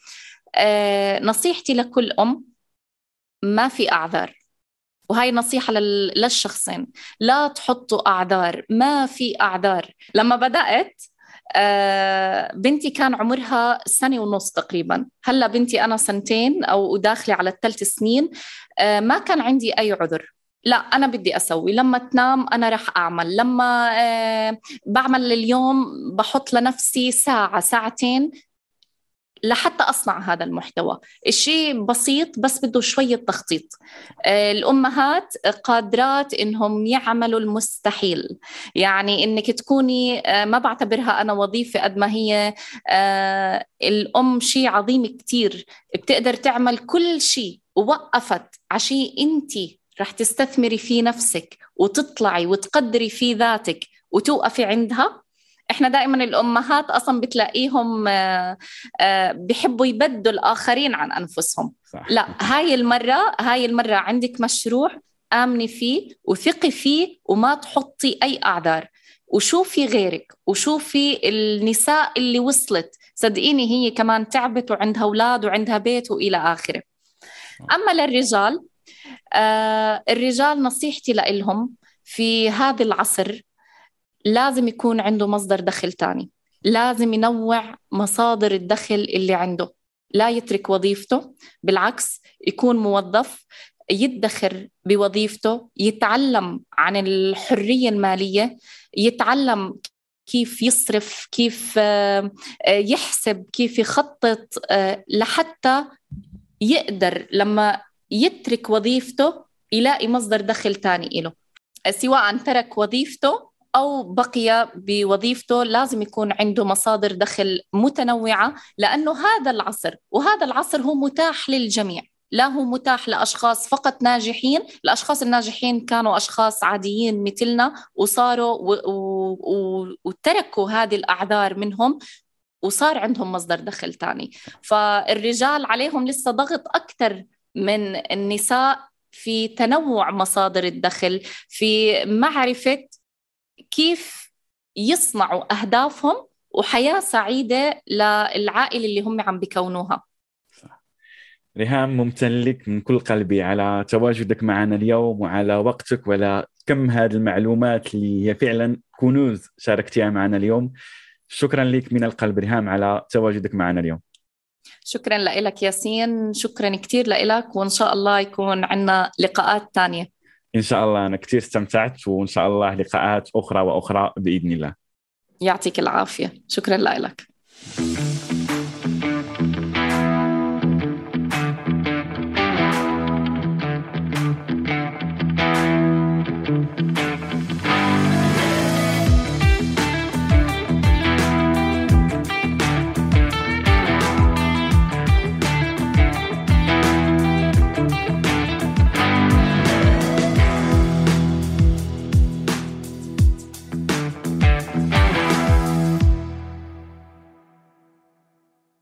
آه، نصيحتي لكل أم ما في أعذار. وهاي نصيحة للشخصين. لا تحطوا أعذار. ما في أعذار. لما بدأت آه، بنتي كان عمرها سنة ونص تقريبا. هلأ بنتي أنا سنتين أو داخلة على الثلاث سنين ما كان عندي أي عذر. لا أنا بدي أسوي. لما تنام أنا رح أعمل. لما آه بعمل اليوم بحط لنفسي ساعة ساعتين لحتى أصنع هذا المحتوى. الشيء بسيط بس بده شوية تخطيط. آه، الأمهات قادرات إنهم يعملوا المستحيل. يعني إنك تكوني آه، ما بعتبرها أنا وظيفة قد ما هي آه، الأم شيء عظيم كتير. بتقدر تعمل كل شيء ووقفت عشان أنت رح تستثمري في نفسك وتطلعي وتقدري في ذاتك وتوقفي عندها. إحنا دائما الأمهات أصلا بتلاقيهم آه، آه، بيحبوا يبدوا الآخرين عن أنفسهم. صح. لا هاي المرة هاي المرة عندك مشروع آمني فيه وثقي فيه وما تحطي أي أعذار. وشوفي غيرك وشوفي النساء اللي وصلت. صدقيني هي كمان تعبت وعندها أولاد وعندها بيت وإلى آخره. أما للرجال الرجال نصيحتي لهم في هذا العصر لازم يكون عنده مصدر دخل تاني. لازم ينوع مصادر الدخل اللي عنده. لا يترك وظيفته بالعكس يكون موظف يدخر بوظيفته يتعلم عن الحرية المالية يتعلم كيف يصرف كيف آه، يحسب كيف يخطط آه، لحتى يقدر لما يترك وظيفته يلاقي مصدر دخل تاني له سواء ترك وظيفته أو بقي بوظيفته لازم يكون عنده مصادر دخل متنوعة لأنه هذا العصر وهذا العصر هو متاح للجميع. لا هو متاح لأشخاص فقط ناجحين الأشخاص الناجحين كانوا أشخاص عاديين مثلنا وصاروا و... و... وتركوا هذه الأعذار منهم وصار عندهم مصدر دخل تاني. فالرجال عليهم لسه ضغط أكثر من النساء في تنوع مصادر الدخل في معرفة كيف يصنعوا أهدافهم وحياة سعيدة للعائلة اللي هم عم بيكونوها. ريهام ممتن لك من كل قلبي على تواجدك معنا اليوم وعلى وقتك وعلى كم هذه المعلومات اللي هي فعلا كنوز شاركتيها معنا اليوم. شكرا لك من القلب ريهام على تواجدك معنا اليوم. شكرا لك ياسين شكرا كثير لك وإن شاء الله يكون عندنا لقاءات ثانية إن شاء الله أنا كثير استمتعت وإن شاء الله لقاءات أخرى وأخرى بإذن الله. يعطيك العافية. شكرا لك